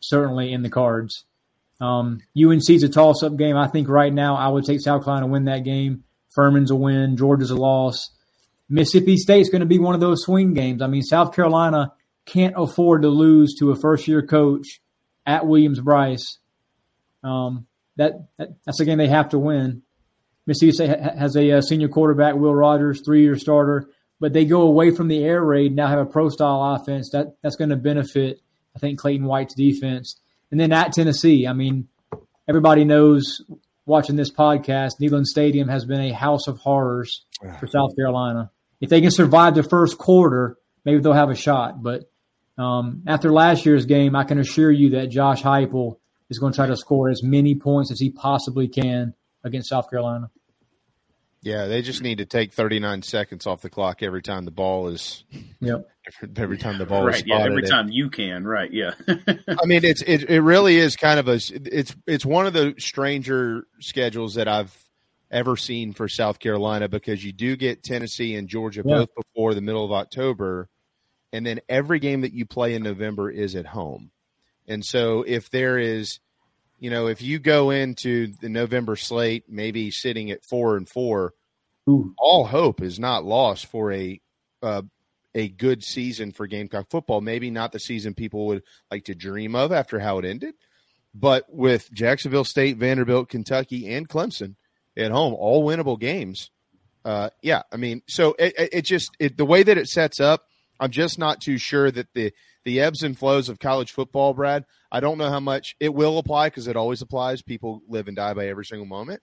certainly in the cards. Um, UNC's a toss up game. I think right now I would take South Carolina to win that game. Furman's a win. Georgia's a loss. Mississippi State's going to be one of those swing games. I mean, South Carolina can't afford to lose to a first year coach at Williams Brice. Um, that, that that's a game they have to win. Mississippi State has a, uh senior quarterback, Will Rogers, three year starter, but they go away from the air raid now have a pro style offense that that's going to benefit. I think Clayton White's defense, and then at Tennessee, I mean, everybody knows watching this podcast, Neyland Stadium has been a house of horrors for South Carolina. If they can survive the first quarter, maybe they'll have a shot. But um, after last year's game, I can assure you that Josh Heupel is going to try to score as many points as he possibly can against South Carolina. Yeah, they just need to take 39 seconds off the clock every time the ball is. Yep. Every time the ball is right. Yeah. Every time you can. Right. Yeah. I mean, it's it, it really is kind of a it's it's one of the stranger schedules that I've ever seen for South Carolina because you do get Tennessee and Georgia Yeah. both before the middle of October, and then every game that you play in November is at home, and so if there is, you know, if you go into the November slate maybe sitting at four and four, Ooh. all hope is not lost for a uh, a good season for Gamecock football. Maybe not the season people would like to dream of after how it ended, but with Jacksonville State, Vanderbilt, Kentucky, and Clemson at home, all winnable games. Uh, yeah, I mean, so it, it, just it, the way that it sets up, I'm just not too sure that the the ebbs and flows of college football, Brad. I don't know how much it will apply because it always applies. People live and die by every single moment.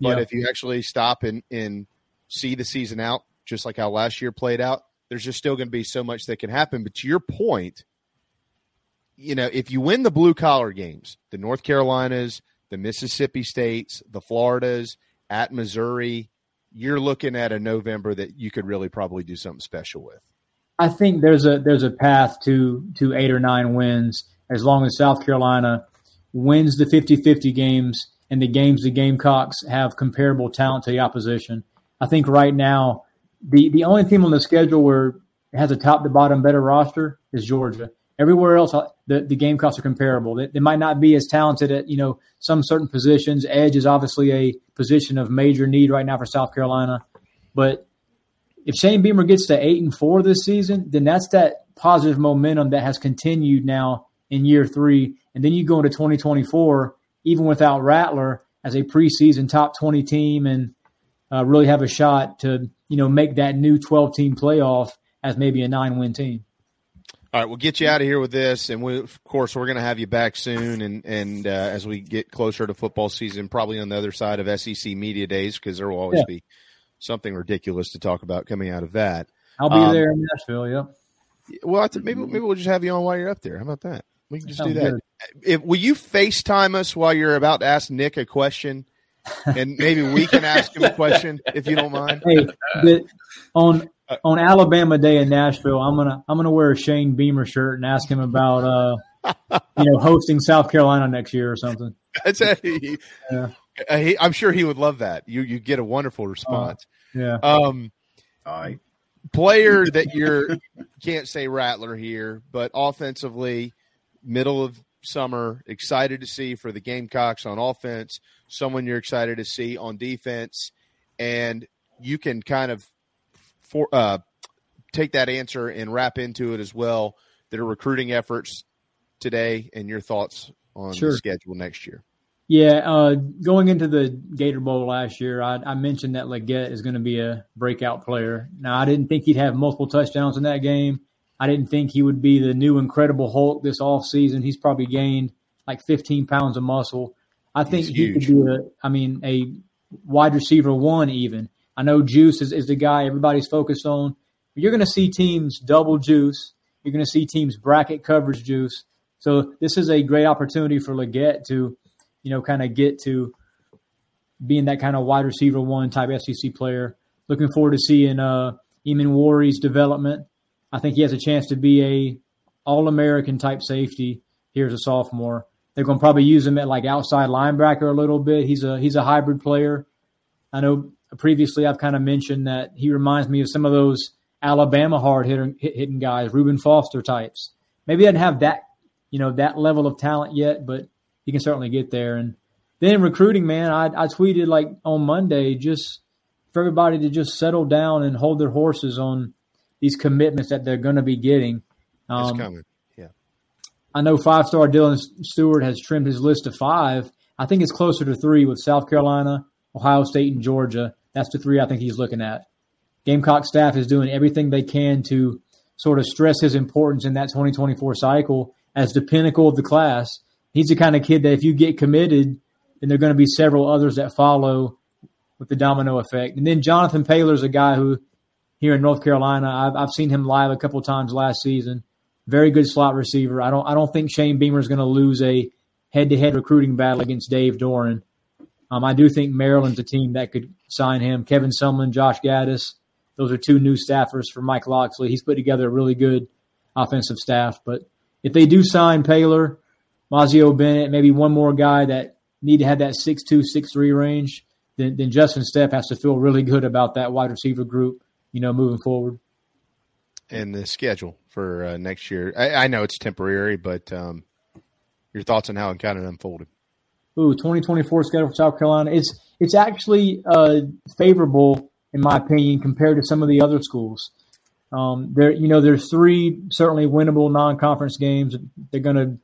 But Yeah. if you actually stop and and see the season out, just like how last year played out, there's just still going to be so much that can happen. But to your point, you know, if you win the blue collar games, the North Carolinas, the Mississippi States, the Floridas, at Missouri, you're looking at a November that you could really probably do something special with. I think there's a there's a path to to eight or nine wins as long as South Carolina wins the 50-50 games and the games the Gamecocks have comparable talent to the opposition. I think right now the the only team on the schedule where has a top to bottom better roster is Georgia. Everywhere else, uh, the, the Gamecocks are comparable. They, they might not be as talented at you know some certain positions. Edge is obviously a position of major need right now for South Carolina, but if Shane Beamer gets to eight and four this season, then that's that positive momentum that has continued now in year three. And then you go into 2024, even without Rattler as a preseason top 20 team and uh, really have a shot to, you know, make that new 12 team playoff as maybe a nine win team. All right, we'll get you out of here with this, and we, of course, we're going to have you back soon. And and uh, as we get closer to football season, probably on the other side of SEC media days, because there will always Yeah. be something ridiculous to talk about coming out of that. I'll be Um, there in Nashville. Yep. Well, I th- maybe maybe we'll just have you on while you're up there. How about that? We can just do that. good. If, will you FaceTime us while you're about to ask Nick a question, and maybe we can ask him a question if you don't mind? Hey, on on Alabama Day in Nashville, I'm gonna I'm gonna wear a Shane Beamer shirt and ask him about uh you know hosting South Carolina next year or something. That's a, Yeah. Uh, he- I'm sure he would love that. You you get a wonderful response. Yeah. Um, I player that you're can't say Rattler here, but offensively, middle of summer, excited to see for the Gamecocks on offense. Someone you're excited to see on defense, and you can kind of for uh, take that answer and wrap into it as well. That are recruiting efforts today, and your thoughts on Sure. the schedule next year. Yeah, uh, going into the Gator Bowl last year, I, I mentioned that Legette is going to be a breakout player. Now, I didn't think he'd have multiple touchdowns in that game. I didn't think he would be the new Incredible Hulk this offseason. He's probably gained like 15 pounds of muscle. I think he could be a, I mean, a wide receiver one even. I know Juice is, is the guy everybody's focused on. You're going to see teams double Juice. You're going to see teams bracket coverage Juice. So this is a great opportunity for Legette to, you know, kind of get to being that kind of wide receiver one type SEC player. Looking forward to seeing uh, Emmanwori's development. I think he has a chance to be a All American type safety here as a sophomore. They're going to probably use him at like outside linebacker a little bit. He's a he's a hybrid player. I know previously I've kind of mentioned that he reminds me of some of those Alabama hard hitter, hit, hitting guys, Reuben Foster types. Maybe doesn't have that you know that level of talent yet, but he can certainly get there. And then recruiting, man, I, I tweeted like on Monday just for everybody to just settle down and hold their horses on these commitments that they're going to be getting. It's Um, coming. Yeah. I know five star Dylan Stewart has trimmed his list to five. I think it's closer to three with South Carolina, Ohio State, and Georgia. That's the three I think he's looking at. Gamecock staff is doing everything they can to sort of stress his importance in that 2024 cycle as the pinnacle of the class. He's the kind of kid that if you get committed, then there are going to be several others that follow with the domino effect. And then Jonathan Paylor's a guy who here in North Carolina, I've, I've seen him live a couple times last season. Very good slot receiver. I don't I don't think Shane Beamer is going to lose a head to head recruiting battle against Dave Doeren. Um, I do think Maryland's a team that could sign him. Kevin Sumlin, Josh Gattis, those are two new staffers for Mike Locksley. He's put together a really good offensive staff. But if they do sign Paylor, Mazeo Bennett, maybe one more guy that need to have that six two, six three range, then, then Justin Stepp has to feel really good about that wide receiver group, you know, moving forward. and the schedule for uh, next year. I, I know it's temporary, but um, your thoughts on how it kind of unfolded. Ooh, 2024 schedule for South Carolina. It's it's actually uh, favorable in my opinion compared to some of the other schools. Um, there, you know, there's three certainly winnable non-conference games. They're going to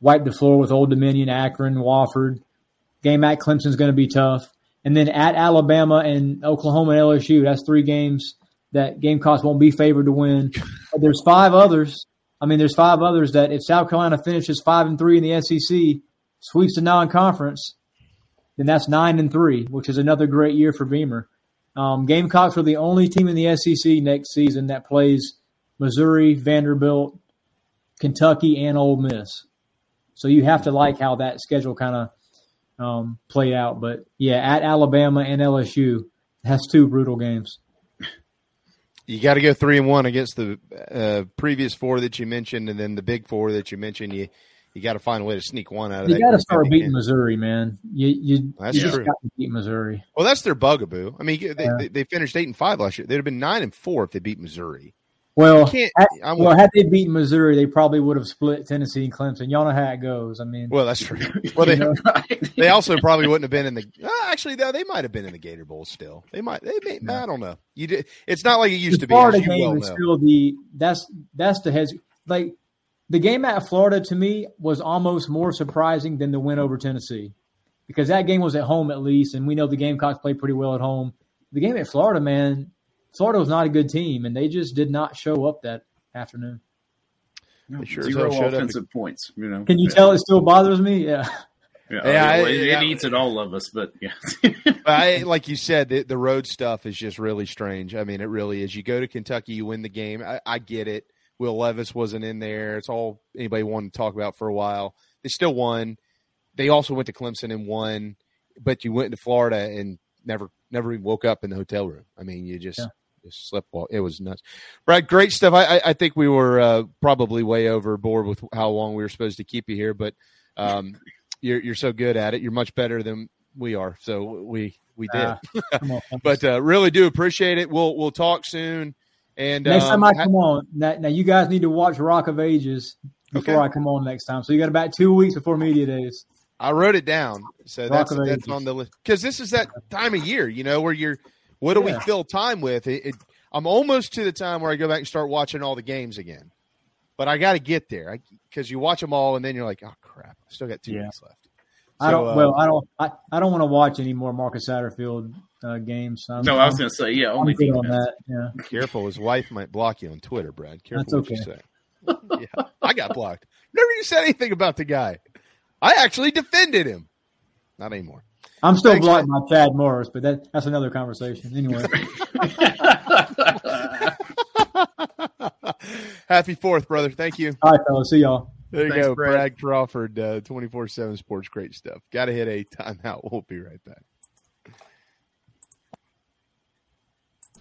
wipe the floor with Old Dominion, Akron, Wofford. Game at Clemson's going to be tough, and then at Alabama and Oklahoma and LSU. That's three games that Gamecocks won't be favored to win. But there's five others. I mean, there's five others that if South Carolina finishes five and three in the SEC, sweeps the non-conference, then that's nine and three, which is another great year for Beamer. Um, Gamecocks are the only team in the SEC next season that plays Missouri, Vanderbilt, Kentucky and Ole Miss. So you have to like how that schedule kind of um, played out. But yeah, at Alabama and LSU, that's two brutal games. You got to go three and one against the uh, previous four that you mentioned, and then the big four that you mentioned. You you got to find a way to sneak one out of that. You got to start beating. Missouri, man. You you, That's you just got to beat Missouri. Well, that's their bugaboo. I mean, they, Yeah. they, they finished eight and five last year. They'd have been nine and four if they beat Missouri. Well, had, I'm well, had they beaten Missouri, they probably would have split Tennessee and Clemson. Y'all know how it goes. I mean, Well, that's true. Well, they You they also probably wouldn't have been in the. Uh, actually, though, they might have been in the Gator Bowl still. They might. They may. I don't know. You did. It's not like it used the to be. Florida game well is know. still the that's that's the heads like the game at Florida to me was almost more surprising than the win over Tennessee because that game was at home at least, and we know the Gamecocks play pretty well at home. The game at Florida, man, Florida was not a good team, and they just did not show up that afternoon. No, sure zero hell showed up. offensive points. You know, Can you Yeah. tell it still bothers me? Yeah. Yeah, Yeah, I- well, it, yeah. it eats at all of us, but yeah. I, like you said, the, the road stuff is just really strange. I mean, it really is. You go to Kentucky, you win the game. I, I get it. Will Levis wasn't in there. It's all anybody wanted to talk about for a while. They still won. They also went to Clemson and won, but you went to Florida and never never even woke up in the hotel room. I mean, you just Yeah. Just slept well. It was nuts. Brad, great stuff. I I, I think we were uh, probably way overboard with how long we were supposed to keep you here, but um, you're you're so good at it. You're much better than we are. So we we did. On. but uh, really do appreciate it. We'll we'll talk soon. And Next um, time I come on, now, now you guys need to watch Rock of Ages before Okay. I come on next time. So you got about two weeks before media days. I wrote it down, so Rock that's that's on the list because this is that time of year, you know, where you're. What do we fill time with? It, it, I'm almost to the time where I go back and start watching all the games again, but I got to get there because you watch them all and then you're like, oh crap, I still got two Yeah. weeks left. I don't. uh, well, I don't. I, I don't want to watch any more Marcus Satterfield uh, games. I'm, no, I was going to say, yeah, only good on that. Yeah. Careful, his wife might block you on Twitter, Brad. Careful That's what you okay. say. yeah, I got blocked. Never you said anything about the guy. I actually defended him. Not anymore. I'm still Thanks, blocked by Chad Morris, but that, that's another conversation. Anyway, Happy Fourth, brother. Thank you. all right, fellas. See y'all. There you Thanks, go, Brad. Brad Crawford, uh, twenty four seven Sports. Great stuff. Got to hit a timeout. We'll be right back.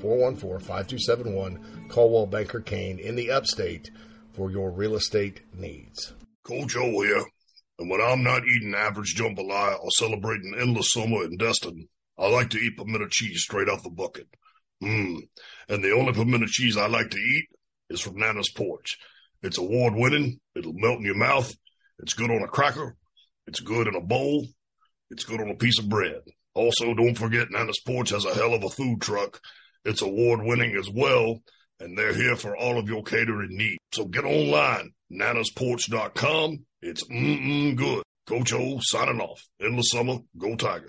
414 5271, Coldwell Banker Caine in the upstate for your real estate needs. Coach O here, and when I'm not eating average jambalaya or celebrating endless summer in Destin, I like to eat pimento cheese straight out the bucket. Mmm. And the only pimento cheese I like to eat is from Nana's Porch. It's award winning, it'll melt in your mouth, it's good on a cracker, it's good in a bowl, it's good on a piece of bread. Also, don't forget Nana's Porch has a hell of a food truck. It's award winning as well, and they're here for all of your catering needs. So get online, nanasporch.com. It's mm-mm good. Coach O signing off. Endless summer, go Tiger.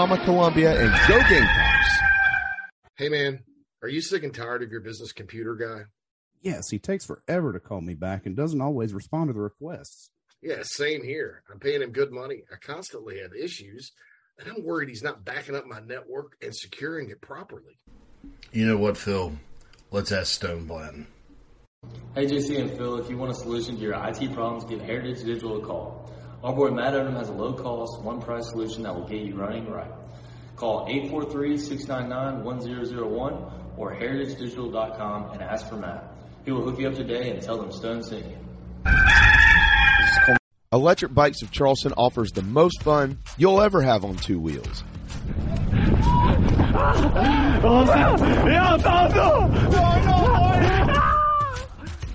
Signarama Columbia and go Gamecocks. Hey man, are you sick and tired of your business computer guy? Yes, he takes forever to call me back and doesn't always respond to the requests. Yeah, same here. I'm paying him good money. I constantly have issues, and I'm worried he's not backing up my network and securing it properly. You know what, Phil? Let's ask Stone Blanton. Hey JC and Phil, if you want a solution to your IT problems, give Heritage Digital a call. Our boy Matt Odom has a low cost, one price solution that will get you running right. Call 843-699-1001 or heritagedigital.com and ask for Matt. He will hook you up today and tell them Stone sent you. Electric Bikes of Charleston offers the most fun you'll ever have on two wheels.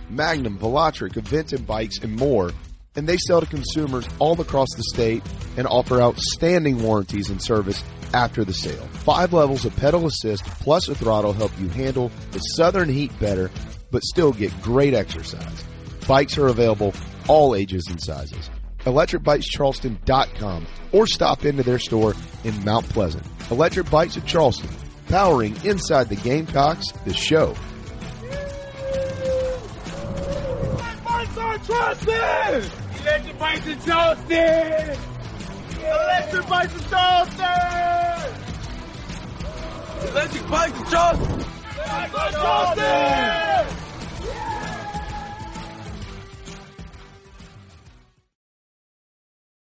Magnum, Velotric, Aventon bikes, and more. And they sell to consumers all across the state and offer outstanding warranties and service after the sale. Five levels of pedal assist plus a throttle help you handle the southern heat better, but still get great exercise. Bikes are available all ages and sizes. ElectricBikesCharleston.com or stop into their store in Mount Pleasant. Electric Bikes of Charleston, powering inside the Gamecocks, the show. Charleston! Electric Bikes in Charleston! Electric Bikes in Charleston! Electric in Charleston! Electric Bikes in Charleston!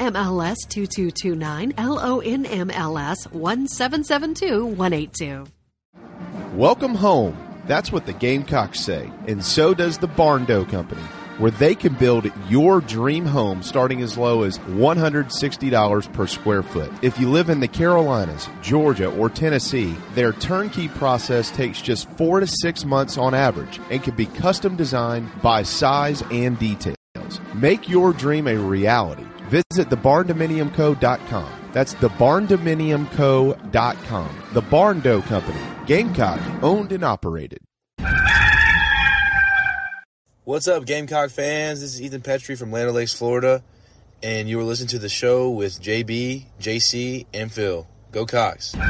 NMLS 2229, LONMLS 1772182. Welcome home. That's what the Gamecocks say, and so does the Barndo Company, where they can build your dream home starting as low as $160 per square foot. If you live in the Carolinas, Georgia, or Tennessee, their turnkey process takes just four to six months on average and can be custom designed by size and details. Make your dream a reality. Visit thebarndominiumco.com. That's thebarndominiumco.com. The Barndo Company, Gamecock, owned and operated. What's up, Gamecock fans? This is Ethan Petrie from Land Lakes, Florida, and you are listening to the show with JB, JC, and Phil. Go Cocks. On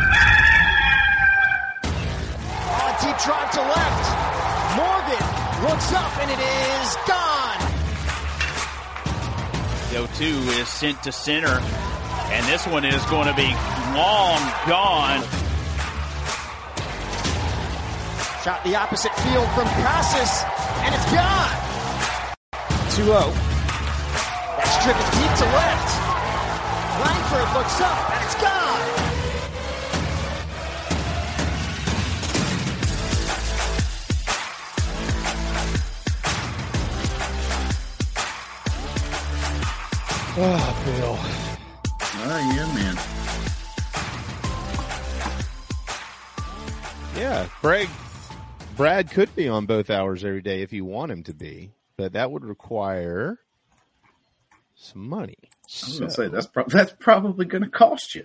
deep drive to left. Morgan looks up and it is 2 is sent to center. And this one is going to be long gone. Shot the opposite field from Casas, and it's gone. 2 0. That's driven deep to left. Langford looks up, and it's gone. Oh, Phil. Oh, yeah, man. Yeah, Greg, Brad could be on both hours every day if you want him to be, but that would require some money. I was gonna say that's pro- that's probably going to cost you.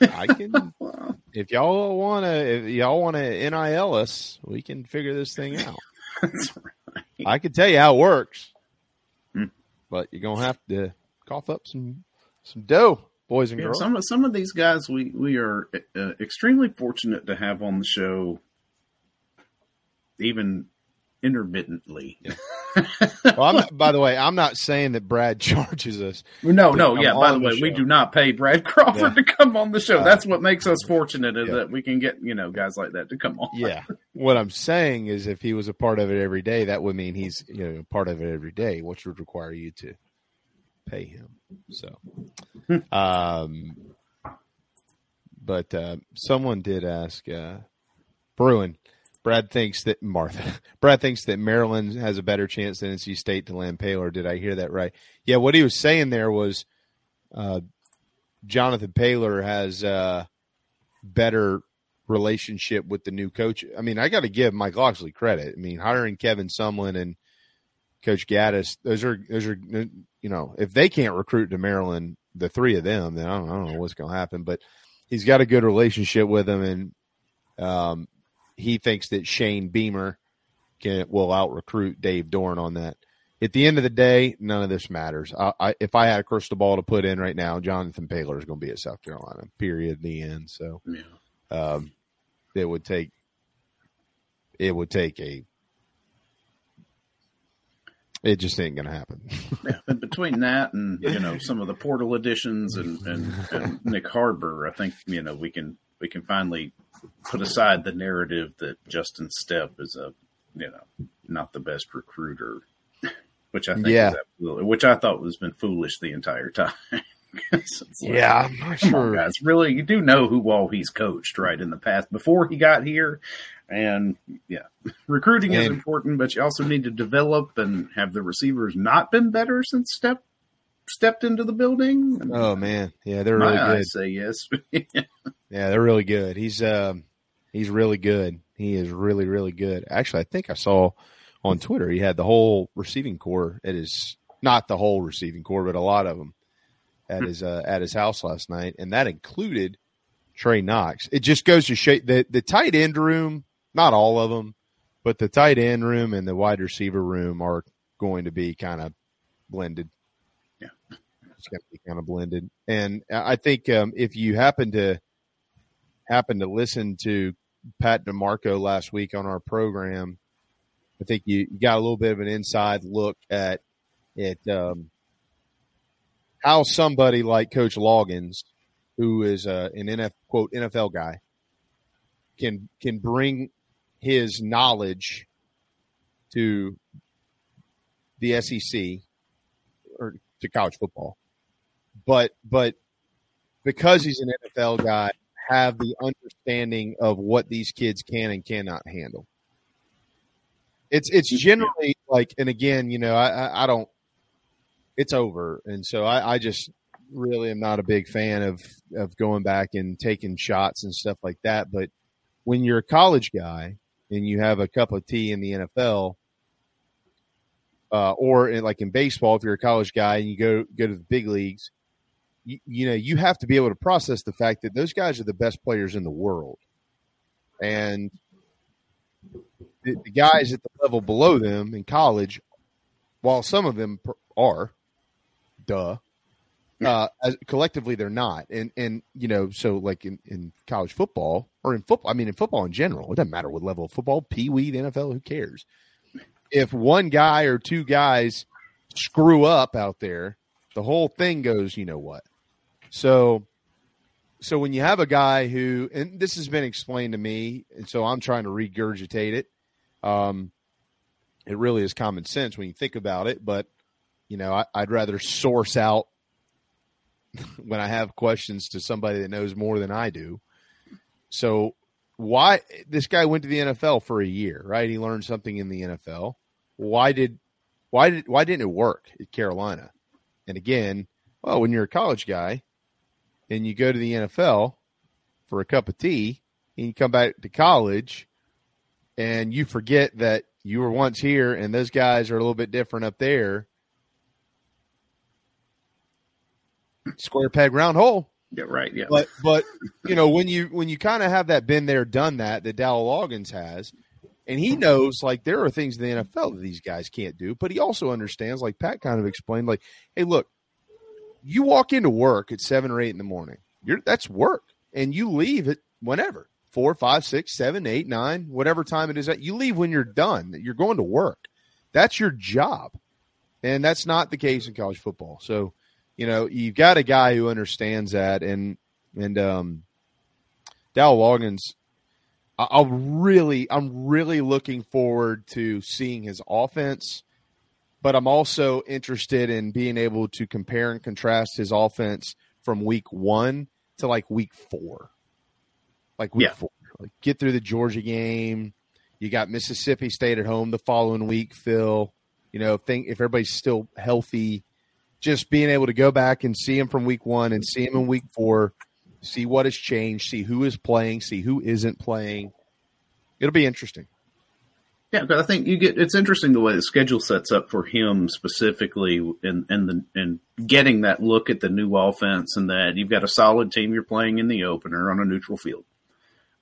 I can, if y'all want to, if y'all want to nil us, we can figure this thing out. Right. I can tell you how it works, but you're gonna have to cough up some some dough, boys and Yeah, girls. some of some of these guys we we are uh, extremely fortunate to have on the show, even intermittently. well, I'm not, by the way, I'm not saying that Brad charges us. No, no, yeah. By the on way, we do not pay Brad Crawford Yeah. to come on the show. Uh, That's what makes us fortunate is yeah. that we can get you know guys like that to come on. Yeah. What I'm saying is, if he was a part of it every day, that would mean he's you know part of it every day, which would require you to pay him. So, um, but uh, someone did ask uh, Bruin. Brad thinks that Martha. Brad thinks that Maryland has a better chance than NC State to land Paylor. Did I hear that right? Yeah. What he was saying there was, uh, Jonathan Paylor has uh, better relationship with the new coach. I mean, I got to give Mike Locksley credit. I mean, hiring Kevin Sumlin and Coach Gattis, those are those are you know, if they can't recruit to Maryland, the three of them, then I don't, I don't know what's going to happen. But he's got a good relationship with them, and um, he thinks that Shane Beamer can will out recruit Dave Doeren on that. At the end of the day, none of this matters. I, I, if I had a crystal ball to put in right now, Jonathan Paylor is going to be at South Carolina. Period. The end. So, um, it would take it would take a It just ain't going to happen. yeah, and between that and you know some of the portal additions and, and, and Nyck Harbor, I think you know we can we can finally put aside the narrative that Justin Stepp is a you know not the best recruiter, which I think Yeah. which I thought was been foolish the entire time. Like, Yeah, I'm not come on, guys. Really, you do know who all he's coached, right? In the past, before he got here, and yeah, recruiting is important, but you also need to develop and have the receivers not been better since Stepp stepped into the building. Oh man, yeah, they're really good. eyes say yes. Yeah, they're really good. He's um he's really good. He is really really good. Actually, I think I saw on Twitter he had the whole receiving core It is not the whole receiving core, but a lot of them at his uh, at his house last night, and that included Trey Knox. It just goes to show the the tight end room, not all of them, but the tight end room and the wide receiver room are going to be kind of blended. Yeah, it's going to be kind of blended, and I think um, if you happen to happen to listen to Pat DeMarco last week on our program, I think you, got a little bit of an inside look at at um, how somebody like Coach Loggins, who is uh, an NF quote NFL guy, can can bring his knowledge to the SEC or to college football, but but because he's an NFL guy, have the understanding of what these kids can and cannot handle. It's it's generally like, and again, you know, I I, don't. It's over, and so I, I just really am not a big fan of of going back and taking shots and stuff like that. But when you're a college guy and you have a cup of tea in the NFL, uh, or in, like in baseball, if you're a college guy and you go go to the big leagues, you, you know you have to be able to process the fact that those guys are the best players in the world, and the, the guys at the level below them in college, while some of them are, duh, uh, as, collectively they're not, and and you know so like in, in college football or in football, I mean in football in general, it doesn't matter what level of football, pee wee, the NFL, who cares? If one guy or two guys screw up out there, the whole thing goes, you know what? So, so when you have a guy who, and this has been explained to me, and so I'm trying to regurgitate it. Um, it really is common sense when you think about it, but you know, I, I'd rather source out when I have questions to somebody that knows more than I do. So, why this guy went to the NFL for a year, right? He learned something in the NFL. Why did why did why didn't it work at Carolina? And again, well, when you're a college guy and you go to the NFL for a cup of tea and you come back to college and you forget that you were once here and those guys are a little bit different up there. Square peg round hole. Yeah, right. Yeah. But but you know when you when you kind of have that been there done that that Dow Loggins has, and he knows like there are things in the NFL that these guys can't do, but he also understands like Pat kind of explained like, hey, look, you walk into work at seven or eight in the morning, you're that's work, and you leave at whenever four, five, six, seven, eight, nine, whatever time it is that you leave when you're done. You're going to work. That's your job, and that's not the case in college football. So you know, you've got a guy who understands that, and and um, Dow Loggins. I- I'll really, I'm really looking forward to seeing his offense, but I'm also interested in being able to compare and contrast his offense from week one to like week four, like week Yeah. four. Like get through the Georgia game. You got Mississippi State at home the following week. Phil, you know, think if everybody's still healthy, just being able to go back and see him from week one and see him in week four, see what has changed, see who is playing, see who isn't playing. It'll be interesting. Yeah, because I think you get it's interesting the way the schedule sets up for him specifically, and and the and getting that look at the new offense, and that you've got a solid team you're playing in the opener on a neutral field.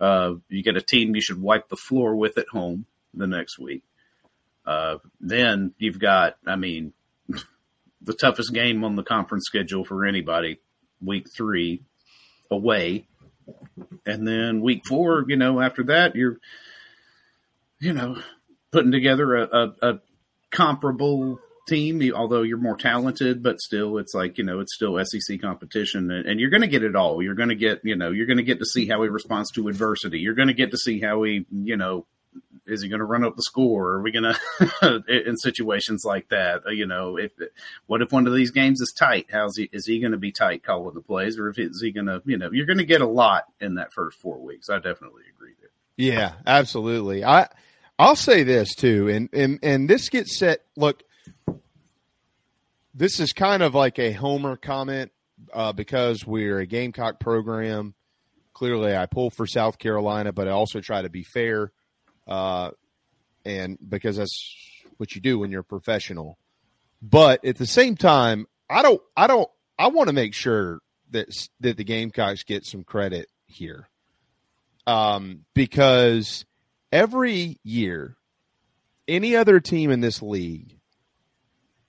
Uh, you get a team you should wipe the floor with at home the next week. Uh, then you've got, I mean, the toughest game on the conference schedule for anybody, week three, away, and then week four. You know, after that, you're you know, putting together a, a, a comparable team, although you're more talented, but still, it's like you know, it's still SEC competition, and, and you're going to get it all. You're going to get, you know, you're going to get to see how he responds to adversity. You're going to get to see how he, you know, is he going to run up the score? Are we going to in situations like that? uh, You know, if what if one of these games is tight? How's he? Is he going to be tight calling the plays, or if is he going to? You know, you're going to get a lot in that first four weeks. I definitely agree there. Yeah, absolutely. I I'll say this too, and and and this gets set. Look, this is kind of like a homer comment uh, because we're a Gamecock program. Clearly, I pull for South Carolina, but I also try to be fair, uh, and because that's what you do when you're a professional. But at the same time, I don't. I don't. I want to make sure that that the Gamecocks get some credit here um, because every year, any other team in this league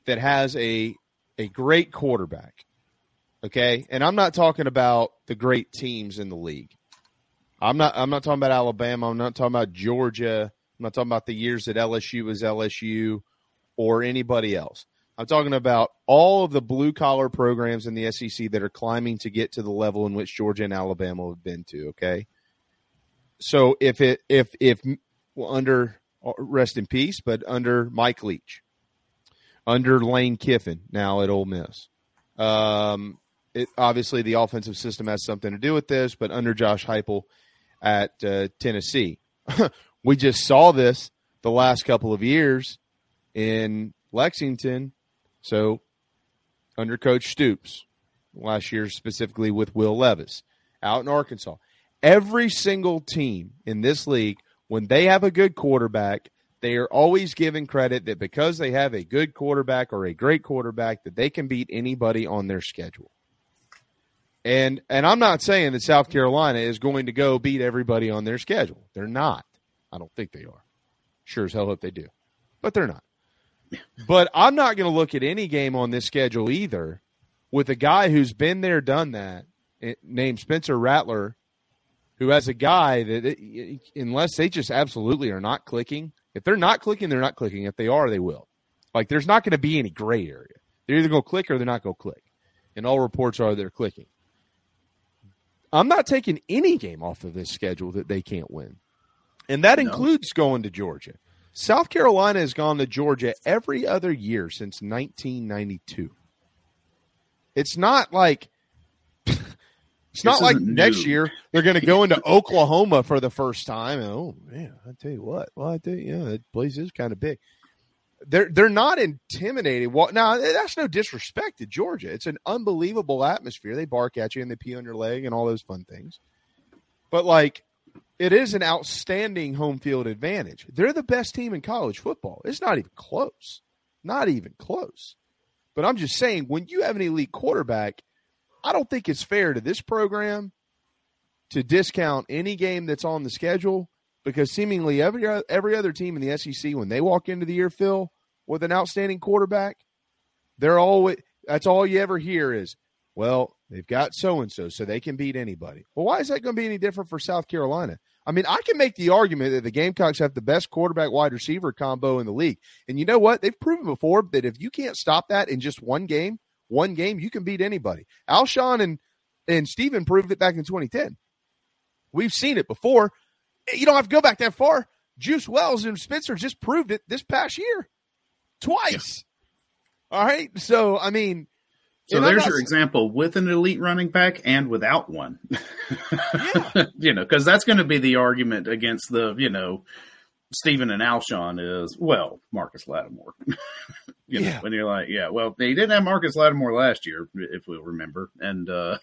that has a a great quarterback, okay, and I'm not talking about the great teams in the league. I'm not. I'm not talking about Alabama. I'm not talking about Georgia. I'm not talking about the years that LSU was LSU or anybody else. I'm talking about all of the blue collar programs in the SEC that are climbing to get to the level in which Georgia and Alabama have been to. Okay, so if it if if well, under rest in peace, but under Mike Leach, under Lane Kiffin, now at Ole Miss, um, it obviously the offensive system has something to do with this, but under Josh Heupel at uh, Tennessee, we just saw this the last couple of years in Lexington. So under Coach Stoops last year, specifically with Will Levis out in Arkansas. Every single team in this league, when they have a good quarterback, they are always given credit that because they have a good quarterback or a great quarterback, that they can beat anybody on their schedule. And and I'm not saying that South Carolina is going to go beat everybody on their schedule. They're not. I don't think they are. Sure as hell hope they do. But they're not. But I'm not going to look at any game on this schedule either with a guy who's been there, done that, eh, named Spencer Rattler, who has a guy that, unless they just absolutely are not clicking, if they're not clicking, they're not clicking. If they are, they will. Like, there's not going to be any gray area. They're either going to click or they're not going to click. And all reports are they're clicking. I'm not taking any game off of this schedule that they can't win. And that includes going to Georgia. South Carolina has gone to Georgia every other year since 1992. It's not like it's not This like next new. year they're going to go into Oklahoma for the first time. Oh man, I tell you what. Well, I tell you, yeah, that place is kind of big. They're they're not intimidated. Well, now that's no disrespect to Georgia. It's an unbelievable atmosphere. They bark at you and they pee on your leg and all those fun things. But like it is an outstanding home field advantage. They're the best team in college football. It's not even close. Not even close. But I'm just saying, when you have an elite quarterback, I don't think it's fair to this program to discount any game that's on the schedule because seemingly every every other team in the SEC, when they walk into the year, Phil, with an outstanding quarterback, they're always that's all you ever hear is, well, they've got so and so, so they can beat anybody. Well, why is that going to be any different for South Carolina? I mean, I can make the argument that the Gamecocks have the best quarterback wide receiver combo in the league. And you know what? They've proven before that if you can't stop that in just one game, one game, you can beat anybody. Alshon and and Steven proved it back in 2010. We've seen it before. You don't have to go back that far. Juice Wells and Spencer just proved it this past year. Twice. All right. So I mean So there's not your example with an elite running back and without one. you know, because that's going to be the argument against the, you know, Stephen and Alshon is, well, Marcus Lattimore. you know, Yeah. when you're like, yeah, well, they didn't have Marcus Lattimore last year, if we'll remember. And, uh,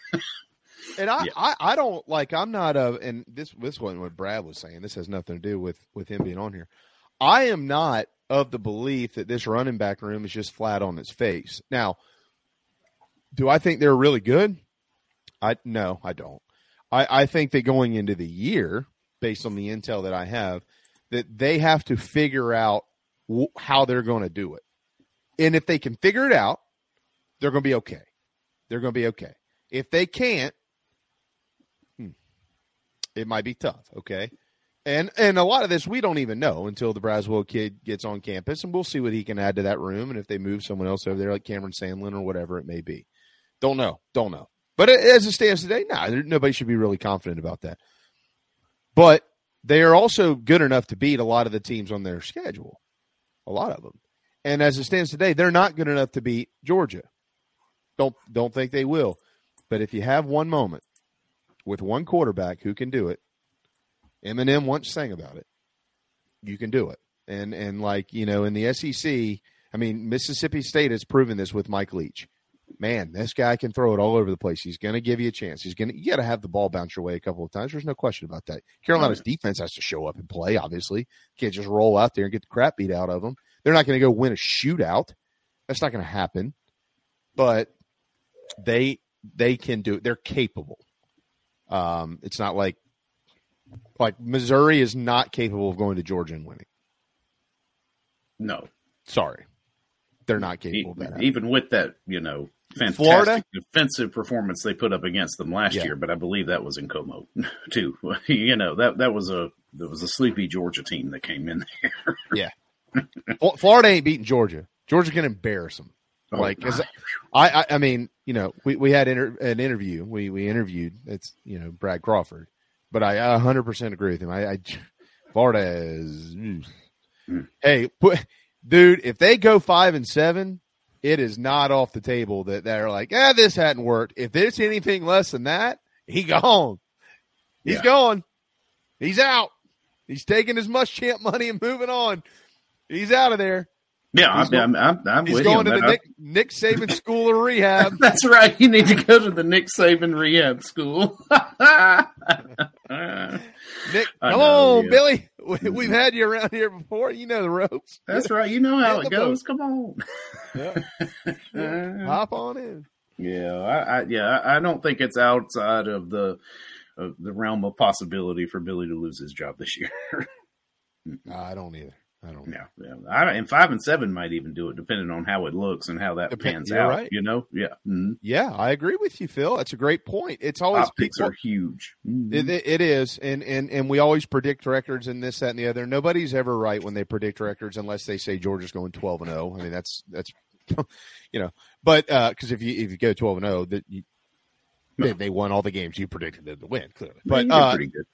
And I, Yeah. I, I don't like I'm not a and this this wasn't what Brad was saying. This has nothing to do with with him being on here. I am not of the belief that this running back room is just flat on its face. Now, do I think they're really good? I no, I don't. I, I think that going into the year, based on the intel that I have, that they have to figure out w- how they're going to do it. And if they can figure it out, they're going to be okay. They're going to be okay. If they can't, it might be tough. Okay. And and a lot of this we don't even know until the Braswell kid gets on campus, and we'll see what he can add to that room, and if they move someone else over there, like Cameron Sandlin or whatever it may be. Don't know, don't know. But as it stands today, nah, nobody should be really confident about that. But they are also good enough to beat a lot of the teams on their schedule, a lot of them. And as it stands today, they're not good enough to beat Georgia. Don't don't think they will. But if you have one moment with one quarterback who can do it, Eminem once sang about it. You can do it. And and like, you know, in the SEC, I mean, Mississippi State has proven this with Mike Leach. Man, this guy can throw it all over the place. He's going to give you a chance. He's going to, you got to have the ball bounce your way a couple of times. There's no question about that. Carolina's defense has to show up and play, obviously. Can't just roll out there and get the crap beat out of them. They're not going to go win a shootout. That's not going to happen. But they, they can do it. They're capable. Um, it's not like like Missouri is not capable of going to Georgia and winning. No, sorry, they're not capable of that. Even with that, you know, fantastic Florida? defensive performance they put up against them last Yeah. year, but I believe that was in Como too. you know that that was a that was a sleepy Georgia team that came in there. Yeah, Fl- Florida ain't beating Georgia. Georgia can embarrass them. Oh, like, I, I, I mean, you know, we, we had inter- an interview. We we interviewed. It's you know Brad Crawford, but I 100 percent agree with him. I, I Florida is. Hey, put, dude, if they go five and seven, it is not off the table that they're like, ah, this hadn't worked. If it's anything less than that, he gone. He's Yeah. gone. He's out. He's taking his Muschamp money and moving on. He's out of there. Yeah, I'm, go- I'm, I'm, I'm He's going to the. Nick, Nick Saban School of Rehab. That's right. You need to go to the Nick Saban rehab school. Nick, I come know, on, yeah. Billy. We, mm-hmm. we've had you around here before. You know the ropes. That's right. You know how it the boat. goes. Come on. Hop on in. Yeah, I, I yeah, I, I don't think it's outside of the of the realm of possibility for Billy to lose his job this year. I don't either. I don't. Yeah, yeah. I, and five and seven might even do it, depending on how it looks and how that Dep- pans out. right. You know, yeah, Mhm. Yeah, I agree with you, Phil. That's a great point. It's always optics people- are huge. Mhm. It, it- is, and, and and we always predict records and this, that, and the other. Nobody's ever right when they predict records unless they say Georgia's going twelve and zero. I mean, that's that's you know, but because if you if you go twelve and zero, that you, they, they won all the games you predicted them to win, clearly. But uh, pretty good.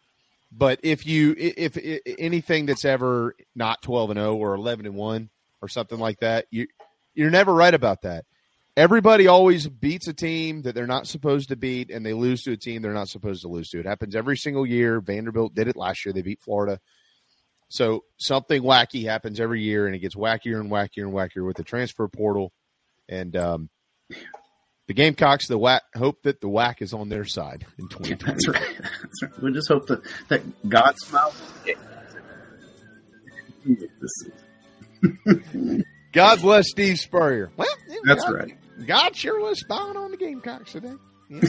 But if you if, if anything that's ever not 12 and 0 or 11 and 1 or something like that you you're never right about that. Everybody always beats a team that they're not supposed to beat and they lose to a team they're not supposed to lose to. It happens every single year. Vanderbilt did it last year. They beat florida. So something wacky happens every year and it gets wackier and wackier and wackier with the transfer portal. And um the Gamecocks, the whack, hope that the whack is on their side in 2020. That's right. That's right. We just hope that that God smiles. God bless Steve Spurrier. Well, That's God- right. God sure was spying on the Gamecocks today. Yeah.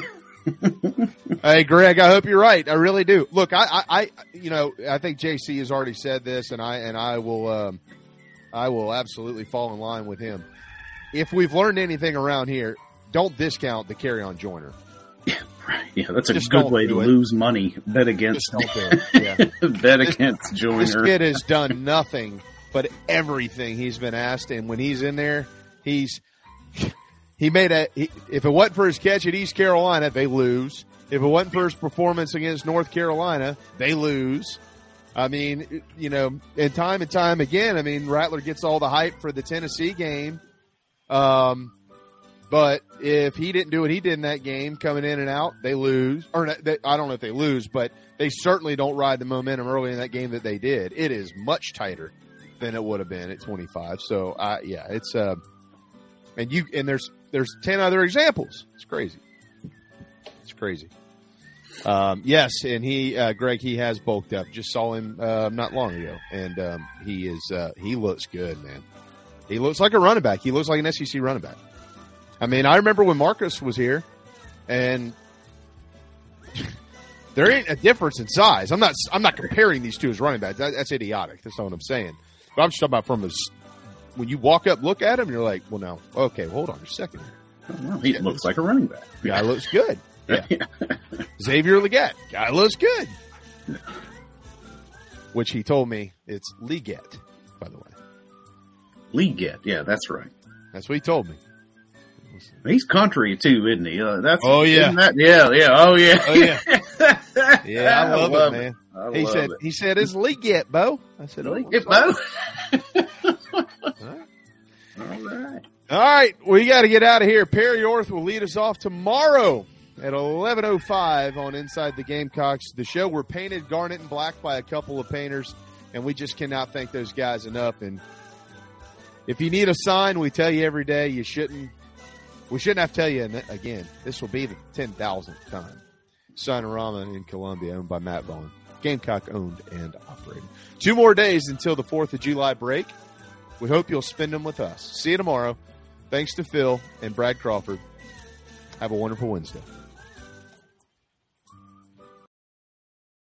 hey, Greg, I hope you're right. I really do. Look, I, I, I, you know, I think JC has already said this, and I, and I will, um, I will absolutely fall in line with him. If we've learned anything around here, don't discount the carry on joiner. Yeah, that's a Just good way to it. lose money. Bet against. Don't do it. Yeah. Bet against This kid has done nothing but everything he's been asked, and when he's in there, he's he made a. He, if it wasn't for his catch at East Carolina, they lose. If it wasn't for his performance against North Carolina, they lose. I mean, you know, and time and time again, I mean, Rattler gets all the hype for the Tennessee game. Um, but if he didn't do what he did in that game, coming in and out, they lose. Or they, I don't know if they lose, but they certainly don't ride the momentum early in that game that they did. It is much tighter than it would have been at 25. So, uh, yeah, it's uh, and you and there's there's 10 other examples. It's crazy. It's crazy. Um, yes, and he, uh, Greg, he has bulked up. Just saw him uh, not long ago, and um, he is uh, he looks good, man. He looks like a running back. He looks like an SEC running back. I mean, I remember when Marcus was here, and there ain't a difference in size. I'm not I'm not comparing these two as running backs. That, that's idiotic. That's not what I'm saying. But I'm just talking about from his when you walk up, look at him, you're like, well, no, okay, hold on a second. Oh, well, he looks like a running back. Guy looks good. Yeah. Xavier Legette, guy looks good. which he told me it's Legette, by the way. Legette, yeah, that's right. That's what he told me. He's country too, isn't he? Uh, that's Oh, yeah. that- yeah, yeah, oh yeah, Oh, yeah. Yeah, I love, it, man. I he love said it. he said it's Legette, Bo. I said, oh, Legette, Bo. All right, we got to get out of here. Perry Orth will lead us off tomorrow at 11:05 on Inside the Gamecocks, the show we're painted garnet and black by a couple of painters, and we just cannot thank those guys enough. And if you need a sign, we tell you every day you shouldn't. We shouldn't have to tell you again. This will be the 10,000th time. Signarama in Columbia, owned by Matt Vaughn. Gamecock owned and operated. Two more days until the 4th of July break. We hope you'll spend them with us. See you tomorrow. Thanks to Phil and Brad Crawford. Have a wonderful Wednesday.